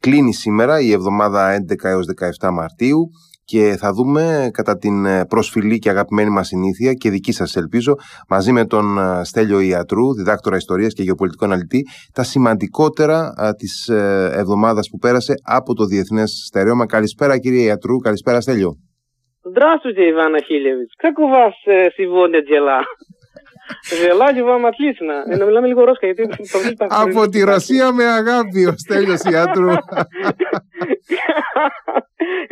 Κλείνει σήμερα η εβδομάδα 11 έως 17 Μαρτίου και θα δούμε κατά την ε, προσφυλή και αγαπημένη μας συνήθεια και δική σας ελπίζω μαζί με τον ε, Στέλιο Ιατρού, διδάκτορα ιστορίας και γεωπολιτικό αναλυτή τα σημαντικότερα της ε, εβδομάδας που πέρασε από το Διεθνές Στερεώμα. Καλησπέρα κύριε Ιατρού, καλησπέρα Στέλιο. Здравствуйте, Иван Ахильевич. Как у вас э, сегодня дела? Желаю вам отлично. Να μιλάμε λίγο ρώσκα γιατί Από τη Ρωσία με αγάπη ο Στέλιος Ιατρού.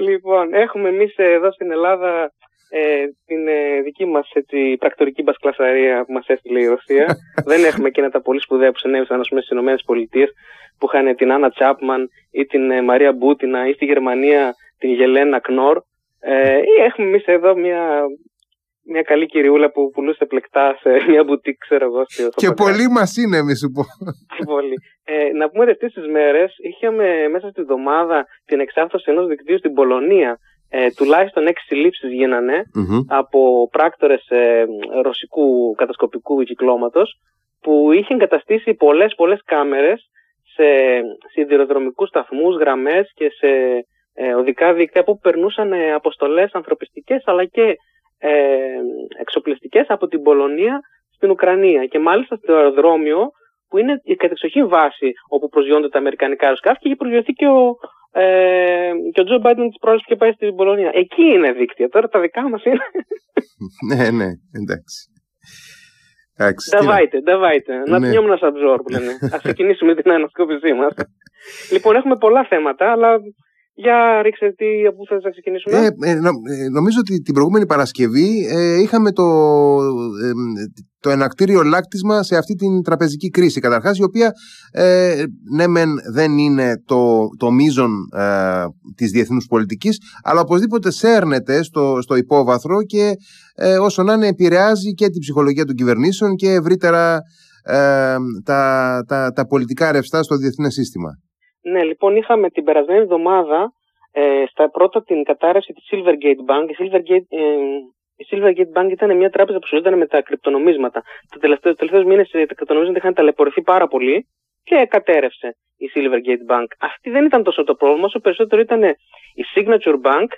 λοιπόν, έχουμε εμεί εδώ στην Ελλάδα ε, την ε, δική μα πρακτορική μπασκλασαρία που μα έστειλε η Ρωσία. Δεν έχουμε εκείνα τα πολύ σπουδαία που συνέβησαν στι ΗΠΑ που είχαν την Άννα Τσάπμαν ή την ε, Μαρία Μπούτινα ή στη Γερμανία την Γελένα Κνόρ. Ε, ή έχουμε εμεί εδώ μια, μια καλή κυριούλα που πουλούσε πλεκτά σε μια μπουτίκ, ξέρω εγώ. Και πολλοί μας είναι, μη σου πω. πολύ. Ε, να πούμε ότι αυτές τις μέρες είχαμε μέσα στη εβδομάδα την εξάρτηση ενός δικτύου στην Πολωνία. Ε, τουλάχιστον έξι συλλήψεις από πράκτορες ε, ρωσικού κατασκοπικού κυκλώματος που είχε εγκαταστήσει πολλές πολλές κάμερες σε σιδηροδρομικούς σταθμούς, γραμμές και σε ε, οδικά δίκτυα που περνούσαν ε, αποστολές ανθρωπιστικές αλλά και ε, εξοπλιστικές από την Πολωνία στην Ουκρανία και μάλιστα στο αεροδρόμιο που είναι η κατεξοχή βάση όπου προσγειώνται τα αμερικανικά αεροσκάφη και έχει προσγειωθεί και ο, ε, και ο Τζο Μπάιντεν της πρόληψης και πάει στην Πολωνία. Εκεί είναι δίκτυα. Τώρα τα δικά μας είναι. ναι, ναι, εντάξει. Νταβάιτε, νταβάιτε. Να ναι. πνιόμουν σαν ψόρ που λένε. Α ξεκινήσουμε την ανασκόπησή μας. λοιπόν, έχουμε πολλά θέματα, αλλά για ρίξε τι, από πού θα ξεκινήσουμε. Ε, ε, ε, νομίζω ότι την προηγούμενη Παρασκευή ε, είχαμε το, το ενακτήριο λάκτισμα σε αυτή την τραπεζική κρίση. Καταρχάς η οποία ναι μεν δεν είναι το, το μείζον της διεθνούς πολιτικής αλλά οπωσδήποτε σέρνεται στο, στο υπόβαθρο και όσο να είναι επηρεάζει και την ψυχολογία των κυβερνήσεων και ευρύτερα τα, τα, τα πολιτικά ρευστά στο διεθνές σύστημα. Ναι, λοιπόν, είχαμε την περασμένη εβδομάδα ε, στα πρώτα την κατάρρευση της Silvergate Bank. Η Silvergate, ε, η Silvergate Bank ήταν μια τράπεζα που σχετιζόταν με τα κρυπτονομίσματα. Τα τελευταίους μήνες τα κρυπτονομίσματα είχαν ταλαιπωρηθεί πάρα πολύ και κατέρευσε η Silvergate Bank. Αυτή δεν ήταν τόσο το πρόβλημα, όσο περισσότερο ήταν η Signature Bank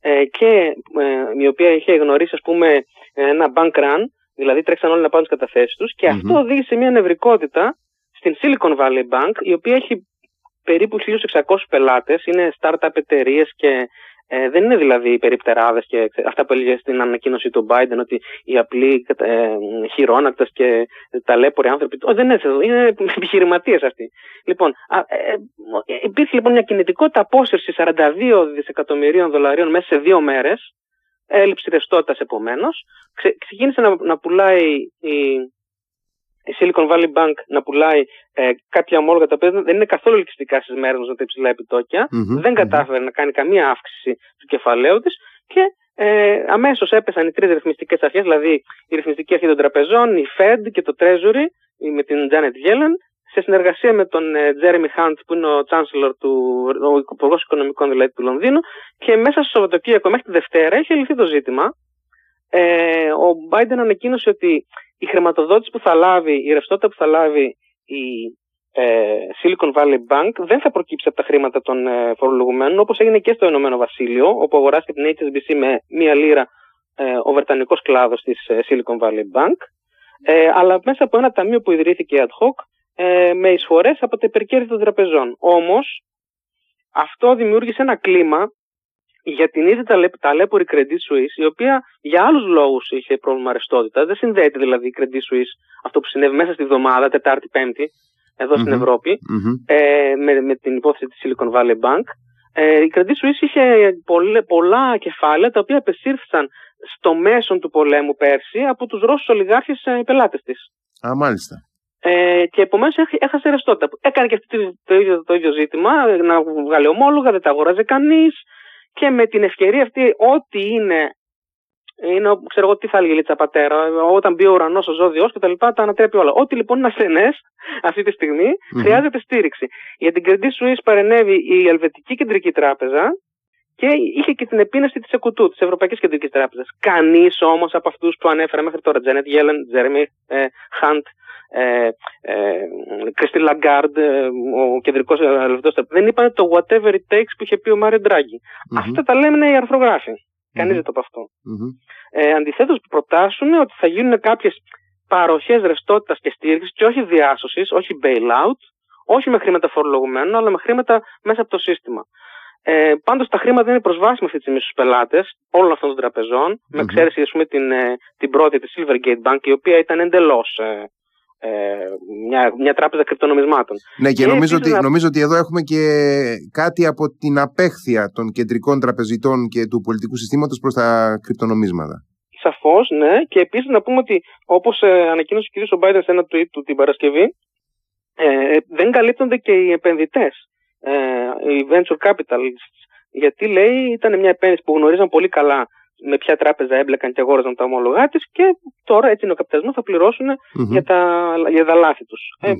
ε, και ε, η οποία είχε γνωρίσει ας πούμε ένα bank run, δηλαδή τρέξαν όλοι να πάρουν τι καταθέσεις τους και αυτό οδήγησε σε μια νευρικότητα στην Silicon Valley Bank, η οποία έχει περίπου 1.600 πελάτες, είναι startup εταιρείες και ε, δεν είναι δηλαδή περιπτεράδες και αυτά που έλεγε στην ανακοίνωση του Biden ότι οι απλοί ε, χειρόνακτες και ταλέποροι άνθρωποι δεν είναι, είναι επιχειρηματίες αυτοί. Λοιπόν, ε, ε, υπήρχε λοιπόν μια κινητικότητα απόσυρσης 42 δισεκατομμυρίων δολαρίων μέσα σε δύο μέρες, έλλειψη ρευστότητας επομένως. ξεκίνησε να, να πουλάει η, η Silicon Valley Bank να πουλάει ε, κάποια ομόλογα τα οποία δεν είναι καθόλου ελκυστικά στις μέρες με τα υψηλά δεν κατάφερε να κάνει καμία αύξηση του κεφαλαίου της και ε, αμέσως έπεσαν οι τρεις ρυθμιστικές αρχές, δηλαδή η ρυθμιστική αρχή των τραπεζών, η Fed και το Treasury με την Janet Yellen, σε συνεργασία με τον ε, Jeremy Hunt που είναι ο Chancellor του, ο Υπουργός Οικονομικών δηλαδή του Λονδίνου και μέσα στο Σαββατοκύριακο μέχρι τη Δευτέρα έχει λυθεί το ζήτημα. Ε, ο Biden ανακοίνωσε ότι η χρηματοδότηση που θα λάβει, η ρευστότητα που θα λάβει η ε, Silicon Valley Bank δεν θα προκύψει από τα χρήματα των ε, φορολογουμένων όπως έγινε και στο Ηνωμένο Βασίλειο όπου αγοράστηκε την HSBC με μία λίρα ε, ο Βρετανικός κλάδος της ε, Silicon Valley Bank ε, αλλά μέσα από ένα ταμείο που ιδρύθηκε ad hoc ε, με εισφορές από τα υπερκέρδη των τραπεζών. Όμως αυτό δημιούργησε ένα κλίμα για την ίδια ταλέπορη Credit Suisse, η οποία για άλλους λόγους είχε πρόβλημα ρευστότητα. Δεν συνδέεται δηλαδή η Credit Suisse, αυτό που συνέβη μέσα στη βδομάδα, Τετάρτη-Πέμπτη, στην ευρωπη ε, με, με την υπόθεση της Silicon Valley Bank. Ε, η Credit Suisse είχε πολλα, πολλά κεφάλαια τα οποία απεσύρθησαν στο μέσον του πολέμου πέρσι από τους Ρώσους ολιγάρχες ε, πελάτες της. Α, μάλιστα. Ε, και επομένως έχασε ρευστότητα. Έκανε και αυτή το ίδιο, το ίδιο ζήτημα, να βγάλει ομόλογα, δεν τα αγοράζει κανείς και με την ευκαιρία αυτή ό,τι είναι είναι, ξέρω εγώ τι θα έλεγε η Λίτσα Πατέρα, όταν μπει ο ουρανός, ο ζώδιος και τα λοιπά, τα ανατρέπει όλα. Ό,τι λοιπόν είναι ασθενές αυτή τη στιγμή mm-hmm. χρειάζεται στήριξη. Για την Credit Suisse παρενέβη η Ελβετική Κεντρική Τράπεζα και είχε και την επίνεση της ΕΚΟΤΟΥ, της Ευρωπαϊκής Κεντρικής Τράπεζας. Κανείς όμως από αυτούς που ανέφερα μέχρι τώρα, Τζένετ Γέλεν, Τζέρεμι Χαντ, ε, Κριστί ε, Λαγκάρντ, ε, ο κεντρικός ελευθερό δεν είπαν το whatever it takes που είχε πει ο Μάριο Αυτά τα λένε οι αρθρογράφοι. Mm-hmm. Κανεί δεν το είπε αυτό. Ε, Αντιθέτως, προτάσουν ότι θα γίνουν κάποιες παροχές ρευστότητας και στήριξης και όχι διάσωσης, όχι bailout, όχι με χρήματα φορολογουμένων, αλλά με χρήματα μέσα από το σύστημα. Ε, Πάντως τα χρήματα είναι προσβάσιμα αυτή τη στιγμή στους πελάτες όλων αυτών των τραπεζων με εξαίρεση πούμε, την, ε, την πρώτη, τη Silvergate Bank, η οποία ήταν εντελώς ε, ε, μια, μια τράπεζα κρυπτονομισμάτων. Ναι, και, νομίζω, ότι, νομίζω ότι εδώ έχουμε και κάτι από την απέχθεια των κεντρικών τραπεζιτών και του πολιτικού συστήματος προς τα κρυπτονομίσματα. Σαφώς, ναι. Και επίσης να πούμε ότι όπως ε, ανακοίνωσε ο κ. Μπάιντεν σε ένα tweet του την Παρασκευή, ε, δεν καλύπτονται και οι επενδυτές, ε, οι venture capitalists. Γιατί λέει ήταν μια επένδυση που γνωρίζαν πολύ καλά με ποια τράπεζα έμπλεκαν και αγόραζαν τα ομόλογά της και τώρα έτσι είναι ο καπιταλισμός, θα πληρωσουν για, τα, για τα λάθη τους. Ε,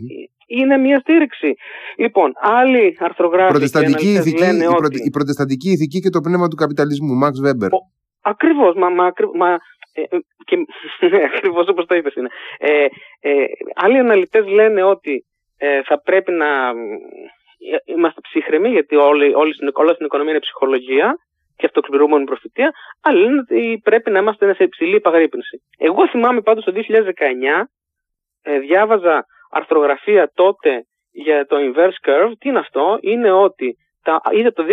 είναι μια στήριξη. Λοιπόν, άλλοι αρθρογράφοι προτεσταντική ηθική, λένε η, ότι... η προτεσταντική ηθική και το πνεύμα του καπιταλισμού, Μαξ Βέμπερ. Ακριβώς, μα, μα, μα ε, ε και, ναι, ακριβώς όπως το είπες είναι. Ε, ε, άλλοι αναλυτές λένε ότι ε, θα πρέπει να είμαστε ψύχρεμοι γιατί όλη, όλη, όλη στην οικονομία είναι ψυχολογία και αυτοξυπηρούμενη προφητεία, αλλά λένε ότι πρέπει να είμαστε σε υψηλή επαγρύπνηση. Εγώ θυμάμαι πάντως το 2019 ε, διάβαζα αρθρογραφία τότε για το inverse curve. Τι είναι αυτό, είναι ότι τα, ήδη το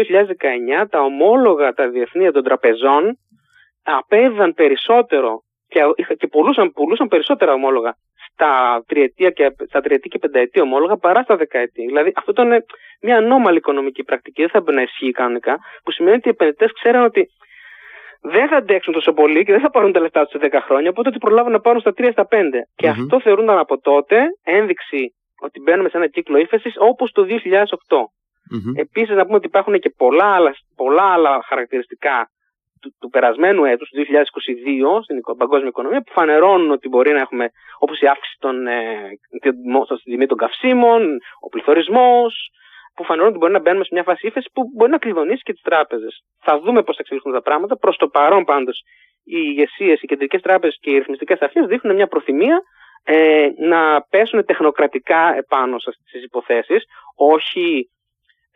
2019 τα ομόλογα τα διεθνή των τραπεζών απέδαν περισσότερο και, και πουλούσαν, πουλούσαν περισσότερα ομόλογα στα τριετία και, στα τριετή και πενταετή ομόλογα παρά στα δεκαετή. Δηλαδή αυτό ήταν μια ανώμαλη οικονομική πρακτική, δεν θα πρέπει να ισχύει κανονικά, που σημαίνει ότι οι επενδυτές ξέραν ότι δεν θα αντέξουν τόσο πολύ και δεν θα πάρουν τα λεφτά τους σε 10 χρόνια, οπότε ότι προλάβουν να πάρουν στα 3 στα 5. Και αυτό θεωρούνταν από τότε ένδειξη ότι μπαίνουμε σε ένα κύκλο ύφεσης όπως το 2008. Mm-hmm. Επίσης, να πούμε ότι υπάρχουν και πολλά άλλα, πολλά άλλα χαρακτηριστικά του, του περασμένου έτους, του 2022, στην παγκόσμια οικονομία, που φανερώνουν ότι μπορεί να έχουμε όπως η αύξηση των, ε, στην τιμή των καυσίμων, ο πληθωρισμός, που φανερώνουν ότι μπορεί να μπαίνουμε σε μια φάση ύφεση που μπορεί να κλειδονίσει και τις τράπεζες. Θα δούμε πώς θα εξελιχθούν τα πράγματα. Προς το παρόν πάντως, οι ηγεσίες, οι κεντρικές τράπεζες και οι ρυθμιστικές αρχές δείχνουν μια προθυμία ε, να πέσουν τεχνοκρατικά επάνω στι υποθέσεις, όχι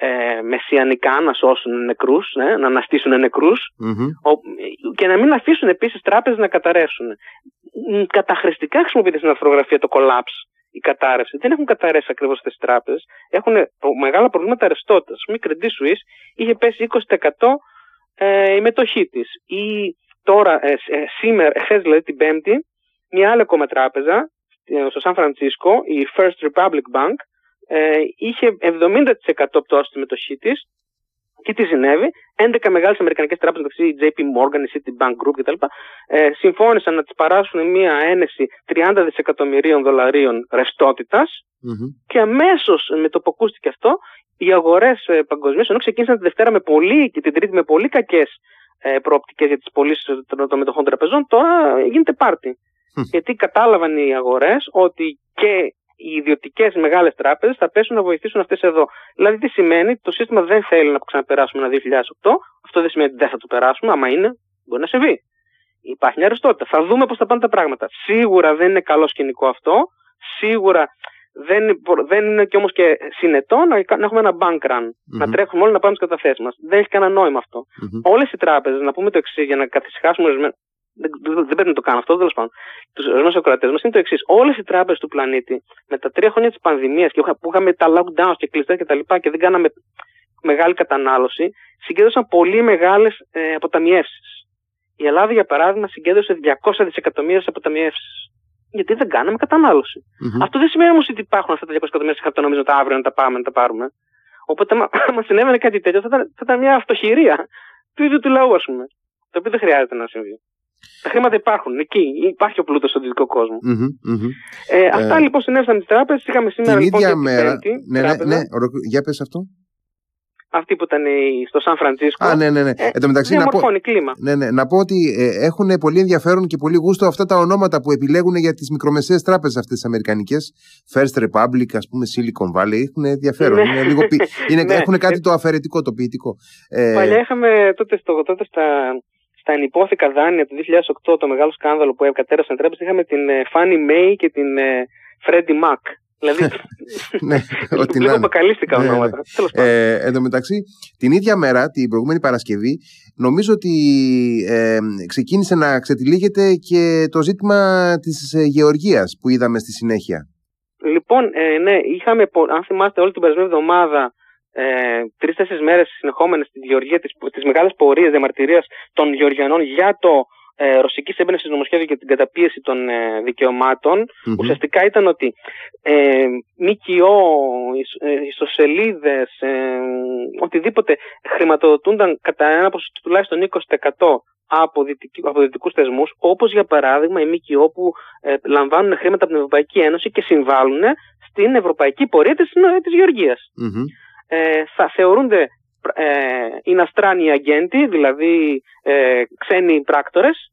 ε, μεσιανικά να σώσουν νεκρούς, ναι, να αναστήσουν και να μην αφήσουν επίσης τράπεζες να καταρρεύσουν. Καταχρηστικά χρησιμοποιείται στην αρθρογραφία το collapse, η κατάρρευση. Δεν έχουν καταρρεύσει ακριβώς αυτές τις τράπεζες. Έχουν μεγάλα προβλήματα ρευστότητας. Η Credit Suisse είχε πέσει 20% ε, η μετοχή της. Ή τώρα, ε, ε, σήμερα, εχθές δηλαδή την Πέμπτη, μια άλλη ακόμα τράπεζα, ε, στο Σαν Φρανσίσκο, η First Republic Bank, ε, είχε 70% πτώση στη μετοχή της. Και τι συνέβη, 11 μεγάλες Αμερικανικές τράπεζες, μεταξύ η JP Morgan, η Citibank Group κτλ., ε, συμφώνησαν να της παράσουν μια ένεση 30 δισεκατομμυρίων δολαρίων ρευστότητας και αμέσως με το που ακούστηκε αυτό, οι αγορές ε, παγκοσμίως, ενώ ξεκίνησαν τη Δευτέρα με πολύ και την Τρίτη με πολύ κακές ε, προοπτικές για τις πωλήσεις των μετοχών τραπεζών, τώρα γίνεται πάρτι. Γιατί κατάλαβαν οι αγορές ότι και οι ιδιωτικές μεγάλες τράπεζες θα πέσουν να βοηθήσουν αυτές εδώ. Δηλαδή, τι σημαίνει, το σύστημα δεν θέλει να ξαναπεράσουμε ένα 2008. Αυτό δεν σημαίνει ότι δεν θα το περάσουμε. Άμα είναι, μπορεί να συμβεί. Υπάρχει μια ρευστότητα. Θα δούμε πώς θα πάνε τα πράγματα. Σίγουρα δεν είναι καλό σκηνικό αυτό. Σίγουρα δεν, δεν είναι και όμως και συνετό να, να έχουμε ένα bank run. Mm-hmm. Να τρέχουμε όλοι να πάμε στις καταθέσεις μας. Δεν έχει κανένα νόημα αυτό. Mm-hmm. Όλες οι τράπεζες, να πούμε το εξής για να καθησυχάσουμε δεν, δεν πρέπει να το κάνω αυτό, τέλος πάντων. Τους ορισμένου ακροατέ μας είναι το εξής. Όλες οι τράπεζες του πλανήτη με τα τρία χρόνια της πανδημίας και που είχαμε τα lockdowns και κλειστά και τα λοιπά και δεν κάναμε μεγάλη κατανάλωση, συγκέντρωσαν πολύ μεγάλες ε, αποταμιεύσεις. Η Ελλάδα, για παράδειγμα, συγκέντρωσε 200 δισεκατομμύρια αποταμιεύσεις. Γιατί δεν κάναμε κατανάλωση. Mm-hmm. Αυτό δεν σημαίνει όμως ότι υπάρχουν αυτά τα 200 εκατομμύρια σε χαρτονομίσματα αύριο να τα πάμε, να τα πάρουμε. Οπότε, άμα συνέβαινε κάτι τέτοιο, θα ήταν, θα ήταν μια αυτοχειρία του ίδιου του λαού, ας πούμε. Το οποίο δεν χρειάζεται να συμβεί. Τα χρήματα υπάρχουν εκεί. Υπάρχει ο πλούτος στον δυτικό κόσμο. Ε, αυτά ε, λοιπόν συνέβησαν τι τράπεζες. Είχαμε σήμερα την λοιπόν, ίδια μέρα. Ναι, ναι, ναι, για πες αυτό. Αυτή που ήταν στο Σαν Φραντζίσκο. Α, ναι, ναι, ναι. Ε, Εν τω μεταξύ, να πω, κλίμα. Ναι, ναι, να πω ότι ε, έχουν πολύ ενδιαφέρον και πολύ γούστο αυτά τα ονόματα που επιλέγουν για τις μικρομεσαίες τράπεζες αυτές τις Αμερικανικές. First Republic, ας πούμε, Silicon Valley. Έχουν ενδιαφέρον. Ναι. είναι λίγο, είναι, ναι. Έχουν κάτι το αφαιρετικό, το ποιητικό. Ε, Παλιά είχαμε τότε, στο, τότε στα, στα ενυπόθηκα δάνεια του 2008, το μεγάλο σκάνδαλο που κατέρευσαν τράπεζες, είχαμε την ε, Fannie Mae και την ε, Φρέντι Μακ. Δηλαδή, ναι, ότι λίγο αποκαλύστηκα ναι, ονόματα. Ναι. Ε, εν τω μεταξύ, την ίδια μέρα, την προηγούμενη Παρασκευή, νομίζω ότι ε, ξεκίνησε να ξετυλίγεται και το ζήτημα της ε, γεωργίας που είδαμε στη συνέχεια. Λοιπόν, ε, ναι, είχαμε, αν θυμάστε, όλη την περασμένη εβδομάδα ε, τρει-τέσσερι μέρες συνεχόμενες στη Γεωργία, τι μεγάλε πορείε διαμαρτυρίας των Γεωργιανών για το ε, ρωσική έμπνευση νομοσχέδιο και την καταπίεση των ε, δικαιωματων ουσιαστικά ήταν ότι ε, ΜΚΟ, ε, ιστοσελίδες, ε, οτιδήποτε χρηματοδοτούνταν κατά ένα ποσοστό τουλάχιστον 20% από, δυτικού, από δυτικούς θεσμούς, όπως για παράδειγμα οι ΜΚΟ που ε, λαμβάνουν χρήματα από την Ευρωπαϊκή Ένωση και συμβάλλουν στην ευρωπαϊκή πορεία της, της γεωργιας Ε, θα θεωρούνται ε, είναι αγέντη, δηλαδή ε, ξένοι πράκτορες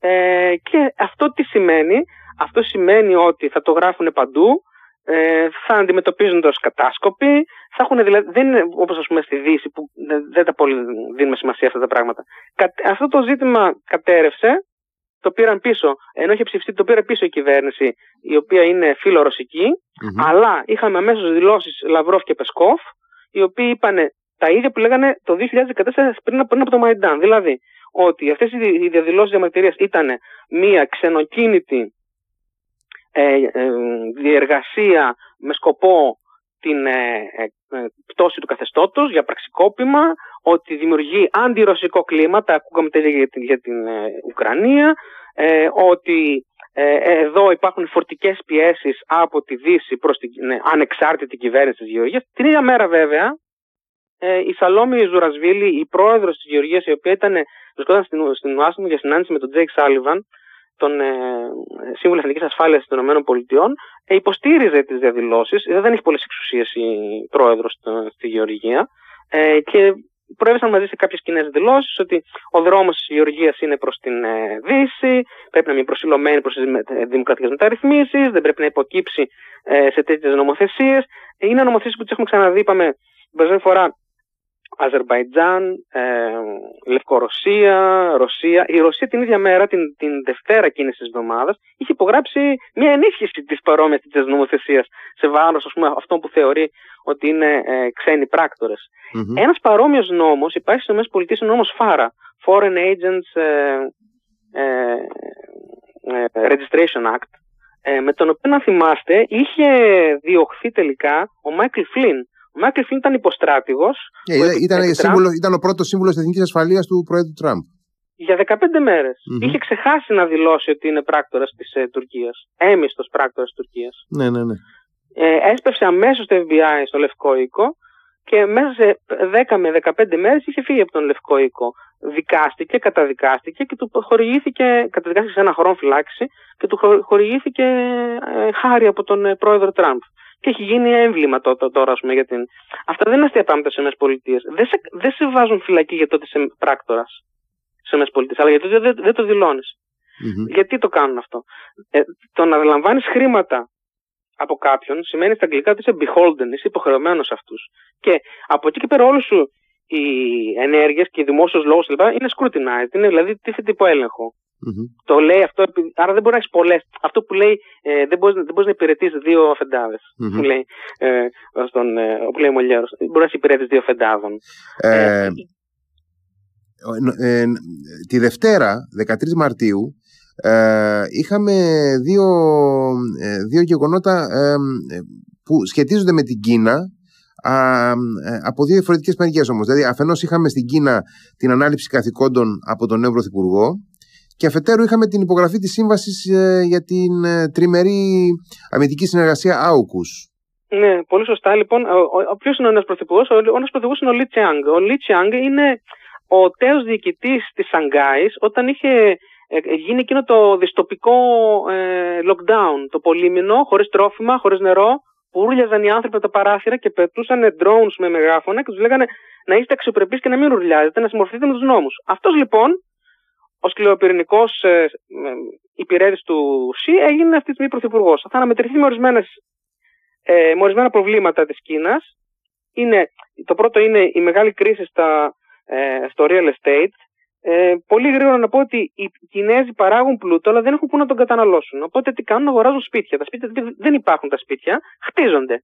ε, και αυτό τι σημαίνει, αυτό σημαίνει ότι θα το γράφουν παντού, ε, θα αντιμετωπίζονται ως κατάσκοποι, θα έχουν δηλαδή, δεν είναι όπως ας πούμε στη Δύση που δεν, τα πολύ δίνουμε σημασία αυτά τα πράγματα. Αυτό το ζήτημα κατέρευσε, το πήραν πίσω, ενώ είχε ψηφιστεί, το πήρε πίσω η κυβέρνηση, η οποία είναι αλλά είχαμε αμέσως δηλώσεις Λαυρόφ και Πεσκόφ, οι οποίοι είπαν τα ίδια που λέγανε το 2014 πριν, πριν από το Μαϊντάν. Δηλαδή, ότι αυτές οι διαδηλώσεις διαμαρτυρίας ήταν μία ξενοκίνητη ε, ε, διεργασία με σκοπό την ε, ε, πτώση του καθεστώτος για πραξικόπημα, ότι δημιουργεί αντιρωσικό κλίμα, τα ακούγαμε τέλεια για την, για την Ουκρανία, ότι εδώ υπάρχουν φορτικές πιέσεις από τη Δύση προς την ανεξάρτητη κυβέρνηση της Γεωργίας. Την ίδια μέρα βέβαια, ε, η Σαλόμη Ζουρασβίλη, η πρόεδρος της Γεωργίας, η οποία ήταν, βρισκόταν στην, στην Ουάσιγκτον για συνάντηση με τον Τζέικ Σάλιβαν, τον ε, Σύμβουλο Εθνικής Ασφάλειας των ΗΠΑ, ε, υποστήριζε τις διαδηλώσεις. Ε, δεν έχει πολλές εξουσίες η πρόεδρος στη Γεωργία. Ε, και προέβησαν μαζί σε κάποιες κοινές δηλώσεις ότι ο δρόμος της Γεωργίας είναι προς την ε, Δύση, πρέπει να είναι προσιλωμένη προς τις δημοκρατικές μεταρρυθμίσεις, δεν πρέπει να υποκύψει ε, σε τέτοιες νομοθεσίες. Είναι νομοθεσίες που τις έχουμε ξαναδεί, είπαμε την προηγούμενη φορά, Αζερβαϊτζάν, ε, Λευκορωσία, Ρωσία. Η Ρωσία την ίδια μέρα, την, την Δευτέρα εκείνη της εβδομάδας, είχε υπογράψει μια ενίσχυση της παρόμοιας της νομοθεσίας σε βάρος αυτών που θεωρεί ότι είναι ε, ξένοι πράκτορες. Mm-hmm. Ένας παρόμοιος νόμος υπάρχει στις ΗΠΑ, ο νόμος FARA, Foreign Agents ε, ε, ε, Registration Act, ε, με τον οποίο, να θυμάστε, είχε διωχθεί τελικά ο Μάικλ Φλίν, ο Μάικλ Φλίν ήταν υποστράτηγος. Yeah, ήταν, ήταν ο πρώτος σύμβουλος της Εθνικής Ασφαλείας του Προέδρου Τραμπ. Για 15 μέρες. Είχε ξεχάσει να δηλώσει ότι είναι πράκτορας της ε, Τουρκίας. Έμμισθος πράκτορας της Τουρκίας. Ναι, ναι, ναι. Ε, έσπευσε αμέσως το FBI στο Λευκό Οίκο και μέσα σε 10 με 15 μέρες είχε φύγει από τον Λευκό Οίκο. Δικάστηκε, καταδικάστηκε και του χορηγήθηκε, καταδικάστηκε σε ένα χρόνο φυλάξη και του χορηγήθηκε ε, χάρη από τον ε, πρόεδρο Τραμπ και έχει γίνει έμβλημα τώρα, τώρα πούμε, για την... Αυτά δεν είναι αστεία πράγματα στι ΗΠΑ. Δεν σε, δεν σε βάζουν φυλακή για το ότι είσαι πράκτορας στι ΗΠΑ, αλλά γιατί δεν, δεν το δηλώνεις. Mm-hmm. Γιατί το κάνουν αυτό; Ε, το να λαμβάνεις χρήματα από κάποιον σημαίνει στα αγγλικά ότι είσαι beholden, είσαι υποχρεωμένος σε αυτούς. Και από εκεί και πέρα όλε σου οι ενέργειες και οι δημόσιος λόγος είναι scrutinized, είναι δηλαδή τίθεται υπό έλεγχο. Mm-hmm. Το λέει αυτό, άρα δεν μπορεί να έχεις πολλές. Αυτό που λέει ε, δεν μπορείς δεν μπορείς να υπηρετείς δύο αφεντάδες. Mm-hmm. Που λέει, ε, στον, ε, όπου λέει Μολιέρος. Δεν μπορείς να υπηρετείς δύο αφεντάδων. Ε, ε, ε, τη Δευτέρα, 13 Μαρτίου, ε, είχαμε δύο, δύο γεγονότα που σχετίζονται με την Κίνα από δύο διαφορετικές μεριές όμως. Δηλαδή, αφενός είχαμε στην Κίνα την ανάληψη καθηκόντων από τον νέο Πρωθυπουργό, και αφετέρου είχαμε την υπογραφή της σύμβασης ε, για την ε, τριμερή αμυντική συνεργασία AUKUS. Ναι, πολύ σωστά. Λοιπόν, ο, ο, ποιος είναι ο νέος πρωθυπουργός, ο, ο νέος πρωθυπουργός είναι ο Λι Τσιάνγκ. Ο Λι Τσιάνγκ είναι ο τέος διοικητής της Σανγκάης όταν είχε ε, γίνει εκείνο το δυστοπικό ε, lockdown, το πολύμηνο, χωρίς τρόφιμα, χωρίς νερό, που ουρλιαζαν οι άνθρωποι από τα παράθυρα και πετούσαν drones με μεγάφωνα και τους λέγανε να είστε αξιοπρεπείς και να μην ουρλιάζετε, να συμμορφωθείτε με τους νόμους. Αυτός λοιπόν ο σκληροπυρηνικός ε, υπηρέτης του ΣΥ έγινε αυτή τη στιγμή πρωθυπουργός. Θα αναμετρηθεί με, ορισμένες, ε, με ορισμένα προβλήματα της Κίνας. το πρώτο είναι η μεγάλη κρίση στα, ε, στο real estate. ε, πολύ γρήγορα να πω ότι οι Κινέζοι παράγουν πλούτο, αλλά δεν έχουν πού να τον καταναλώσουν. Οπότε τι κάνουν, αγοράζουν σπίτια. Τα σπίτια δεν υπάρχουν τα σπίτια, χτίζονται.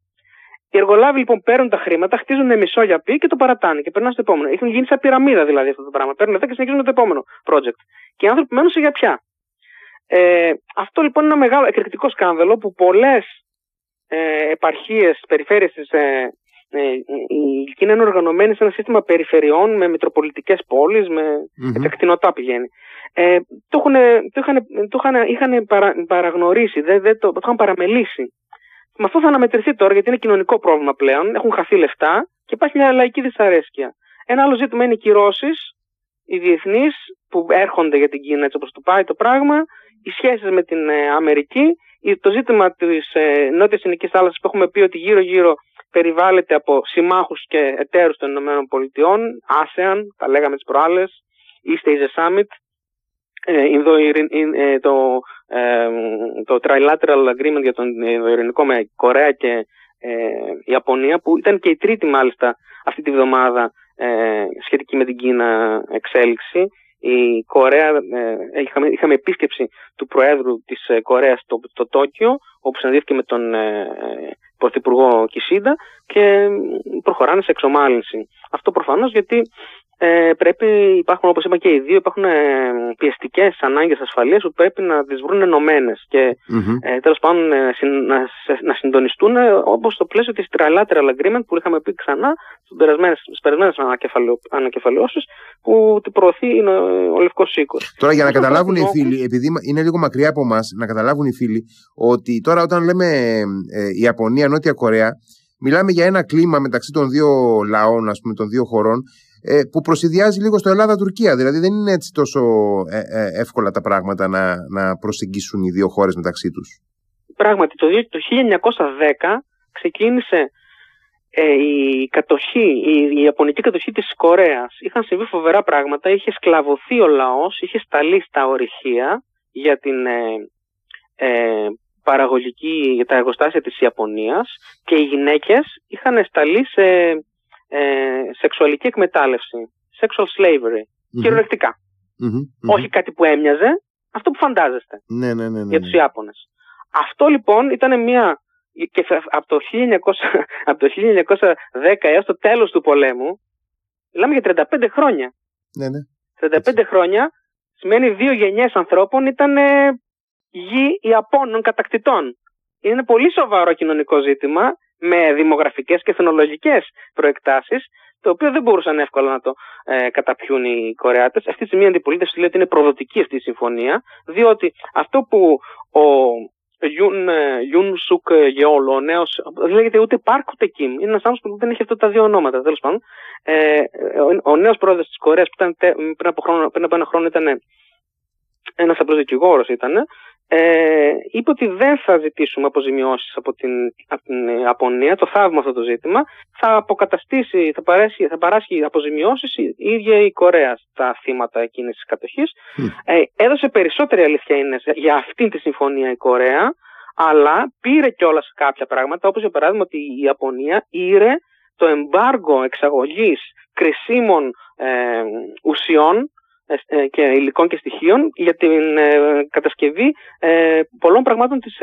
Οι εργολάβοι λοιπόν παίρνουν τα χρήματα, χτίζουν μισό για πει και το παρατάνε και περνάνε στο επόμενο. Έχουν γίνει σαν πυραμίδα δηλαδή αυτό το πράγμα. Παίρνουν λεφτά και συνεχίζουν το επόμενο project. Και οι άνθρωποι μένουν σε για πια. Ε, αυτό λοιπόν είναι ένα μεγάλο εκρηκτικό σκάνδαλο που πολλές ε, επαρχίες, περιφέρειες της ε, ε, η Κίνα είναι οργανωμένη σε ένα σύστημα περιφερειών με μετροπολιτικές πόλεις, με mm πηγαίνει. Ε, το, έχουν, το, είχαν, το είχαν, είχαν παρα, παραγνωρίσει, δεν, δεν το, το είχαν παραμελήσει. Με αυτό θα αναμετρηθεί τώρα γιατί είναι κοινωνικό πρόβλημα πλέον, έχουν χαθεί λεφτά και υπάρχει μια λαϊκή δυσαρέσκεια. Ένα άλλο ζήτημα είναι οι κυρώσεις, οι διεθνείς που έρχονται για την Κίνα έτσι όπως το πάει το πράγμα, οι σχέσεις με την ε, Αμερική, το ζήτημα της ε, Νότιας Συνική Θάλασσας που έχουμε πει ότι γύρω-γύρω περιβάλλεται από συμμάχους και εταίρους των Ηνωμένων Πολιτειών, ASEAN, τα λέγαμε τις προάλλες, East Asia Summit, ε, ε, το, ε, το Trilateral Agreement για τον ειρηνικό με Κορέα και Ιαπωνία, που ήταν και η τρίτη μάλιστα αυτή τη βδομάδα σχετική με την Κίνα εξέλιξη. Η Κορέα, είχαμε, είχαμε επίσκεψη του Προέδρου της Κορέας στο, στο Τόκιο, όπου συναντήθηκε με τον Πρωθυπουργό Κισίντα και προχωράνε σε εξομάλυνση. Αυτό προφανώς γιατί ε, πρέπει, υπάρχουν όπως είπα και οι δύο, υπάρχουν ε, πιεστικές ανάγκες ασφαλείας που πρέπει να τις βρουν ενωμένες και mm-hmm. ε, τέλος πάντων ε, να, να συντονιστούν ε, όπως στο πλαίσιο της trilateral agreement που είχαμε πει ξανά στις περασμένες, περασμένες ανακεφαλαιώσεις που την προωθεί είναι ο, ο Λευκός Οίκος. Τώρα για να καταλάβουν οι φίλοι, επειδή είναι λίγο μακριά από εμάς, να καταλάβουν οι φίλοι ότι τώρα όταν λέμε ε, Ιαπωνία, Νότια Κορέα μιλάμε για ένα κλίμα μεταξύ των δύο λαών, ας πούμε, των δύο χωρών ε, που προσυδειάζει λίγο στο Ελλάδα-Τουρκία. Δηλαδή δεν είναι έτσι τόσο ε, ε, εύκολα τα πράγματα να, να προσεγγίσουν οι δύο χώρες μεταξύ τους. Πράγματι, το, το 1910 ξεκίνησε η κατοχή, η, η Ιαπωνική κατοχή της Κορέας. Είχαν συμβεί φοβερά πράγματα, είχε σκλαβωθεί ο λαός, είχε σταλεί στα ορυχεία για την παραγωγική, για τα εργοστάσια της Ιαπωνίας και οι γυναίκες είχαν σταλεί σε ε, σεξουαλική εκμετάλλευση, sexual slavery, mm-hmm. κυριολεκτικα Όχι κάτι που έμοιαζε, αυτό που φαντάζεστε ναι, ναι, ναι, ναι για τους ναι. Ιάπωνες. Αυτό λοιπόν ήταν μια και από το, 1900, από το 1910 έως το τέλος του πολέμου μιλάμε για 35 χρόνια. Ναι, ναι. 35 χρόνια σημαίνει δύο γενιές ανθρώπων ήταν γη Ιαπώνων κατακτητών. Είναι πολύ σοβαρό κοινωνικό ζήτημα με δημογραφικές και εθνολογικές προεκτάσεις, το οποίο δεν μπορούσαν εύκολα να το ε, καταπιούν οι Κορεάτες. Αυτή τη στιγμή η αντιπολίτευση λέει ότι είναι προδοτική αυτή η συμφωνία, διότι αυτό που ο Γιουν, Γιουν Σουκ Γεόλο, ο νέος, λέγεται ούτε Πάρκ ούτε Κιμ. Είναι ένας άνθρωπος που δεν έχει αυτά τα δύο ονόματα. Τέλος πάντων, ε, ο, ο νέος πρόεδρος της Κορέας, που ήταν, πριν, από χρόνο, πριν από ένα χρόνο ήταν ένας απλό δικηγόρο, ήταν, ε, είπε ότι δεν θα ζητήσουμε αποζημιώσεις από την, από την Ιαπωνία, το θαύμα αυτό το ζήτημα, θα αποκαταστήσει, θα παράσχει, θα παράσχει αποζημιώσεις. Η ίδια η Κορέα στα θύματα εκείνης της κατοχής. Ε, έδωσε περισσότερη αλήθεια είναι για αυτήν τη συμφωνία η Κορέα, αλλά πήρε κιόλας κάποια πράγματα, όπως για παράδειγμα ότι η Ιαπωνία ήρε το εμπάργο εξαγωγής κρισίμων ε, ουσιών ε, ε, και υλικών και στοιχείων για την ε, κατασκευή πολλών πραγμάτων της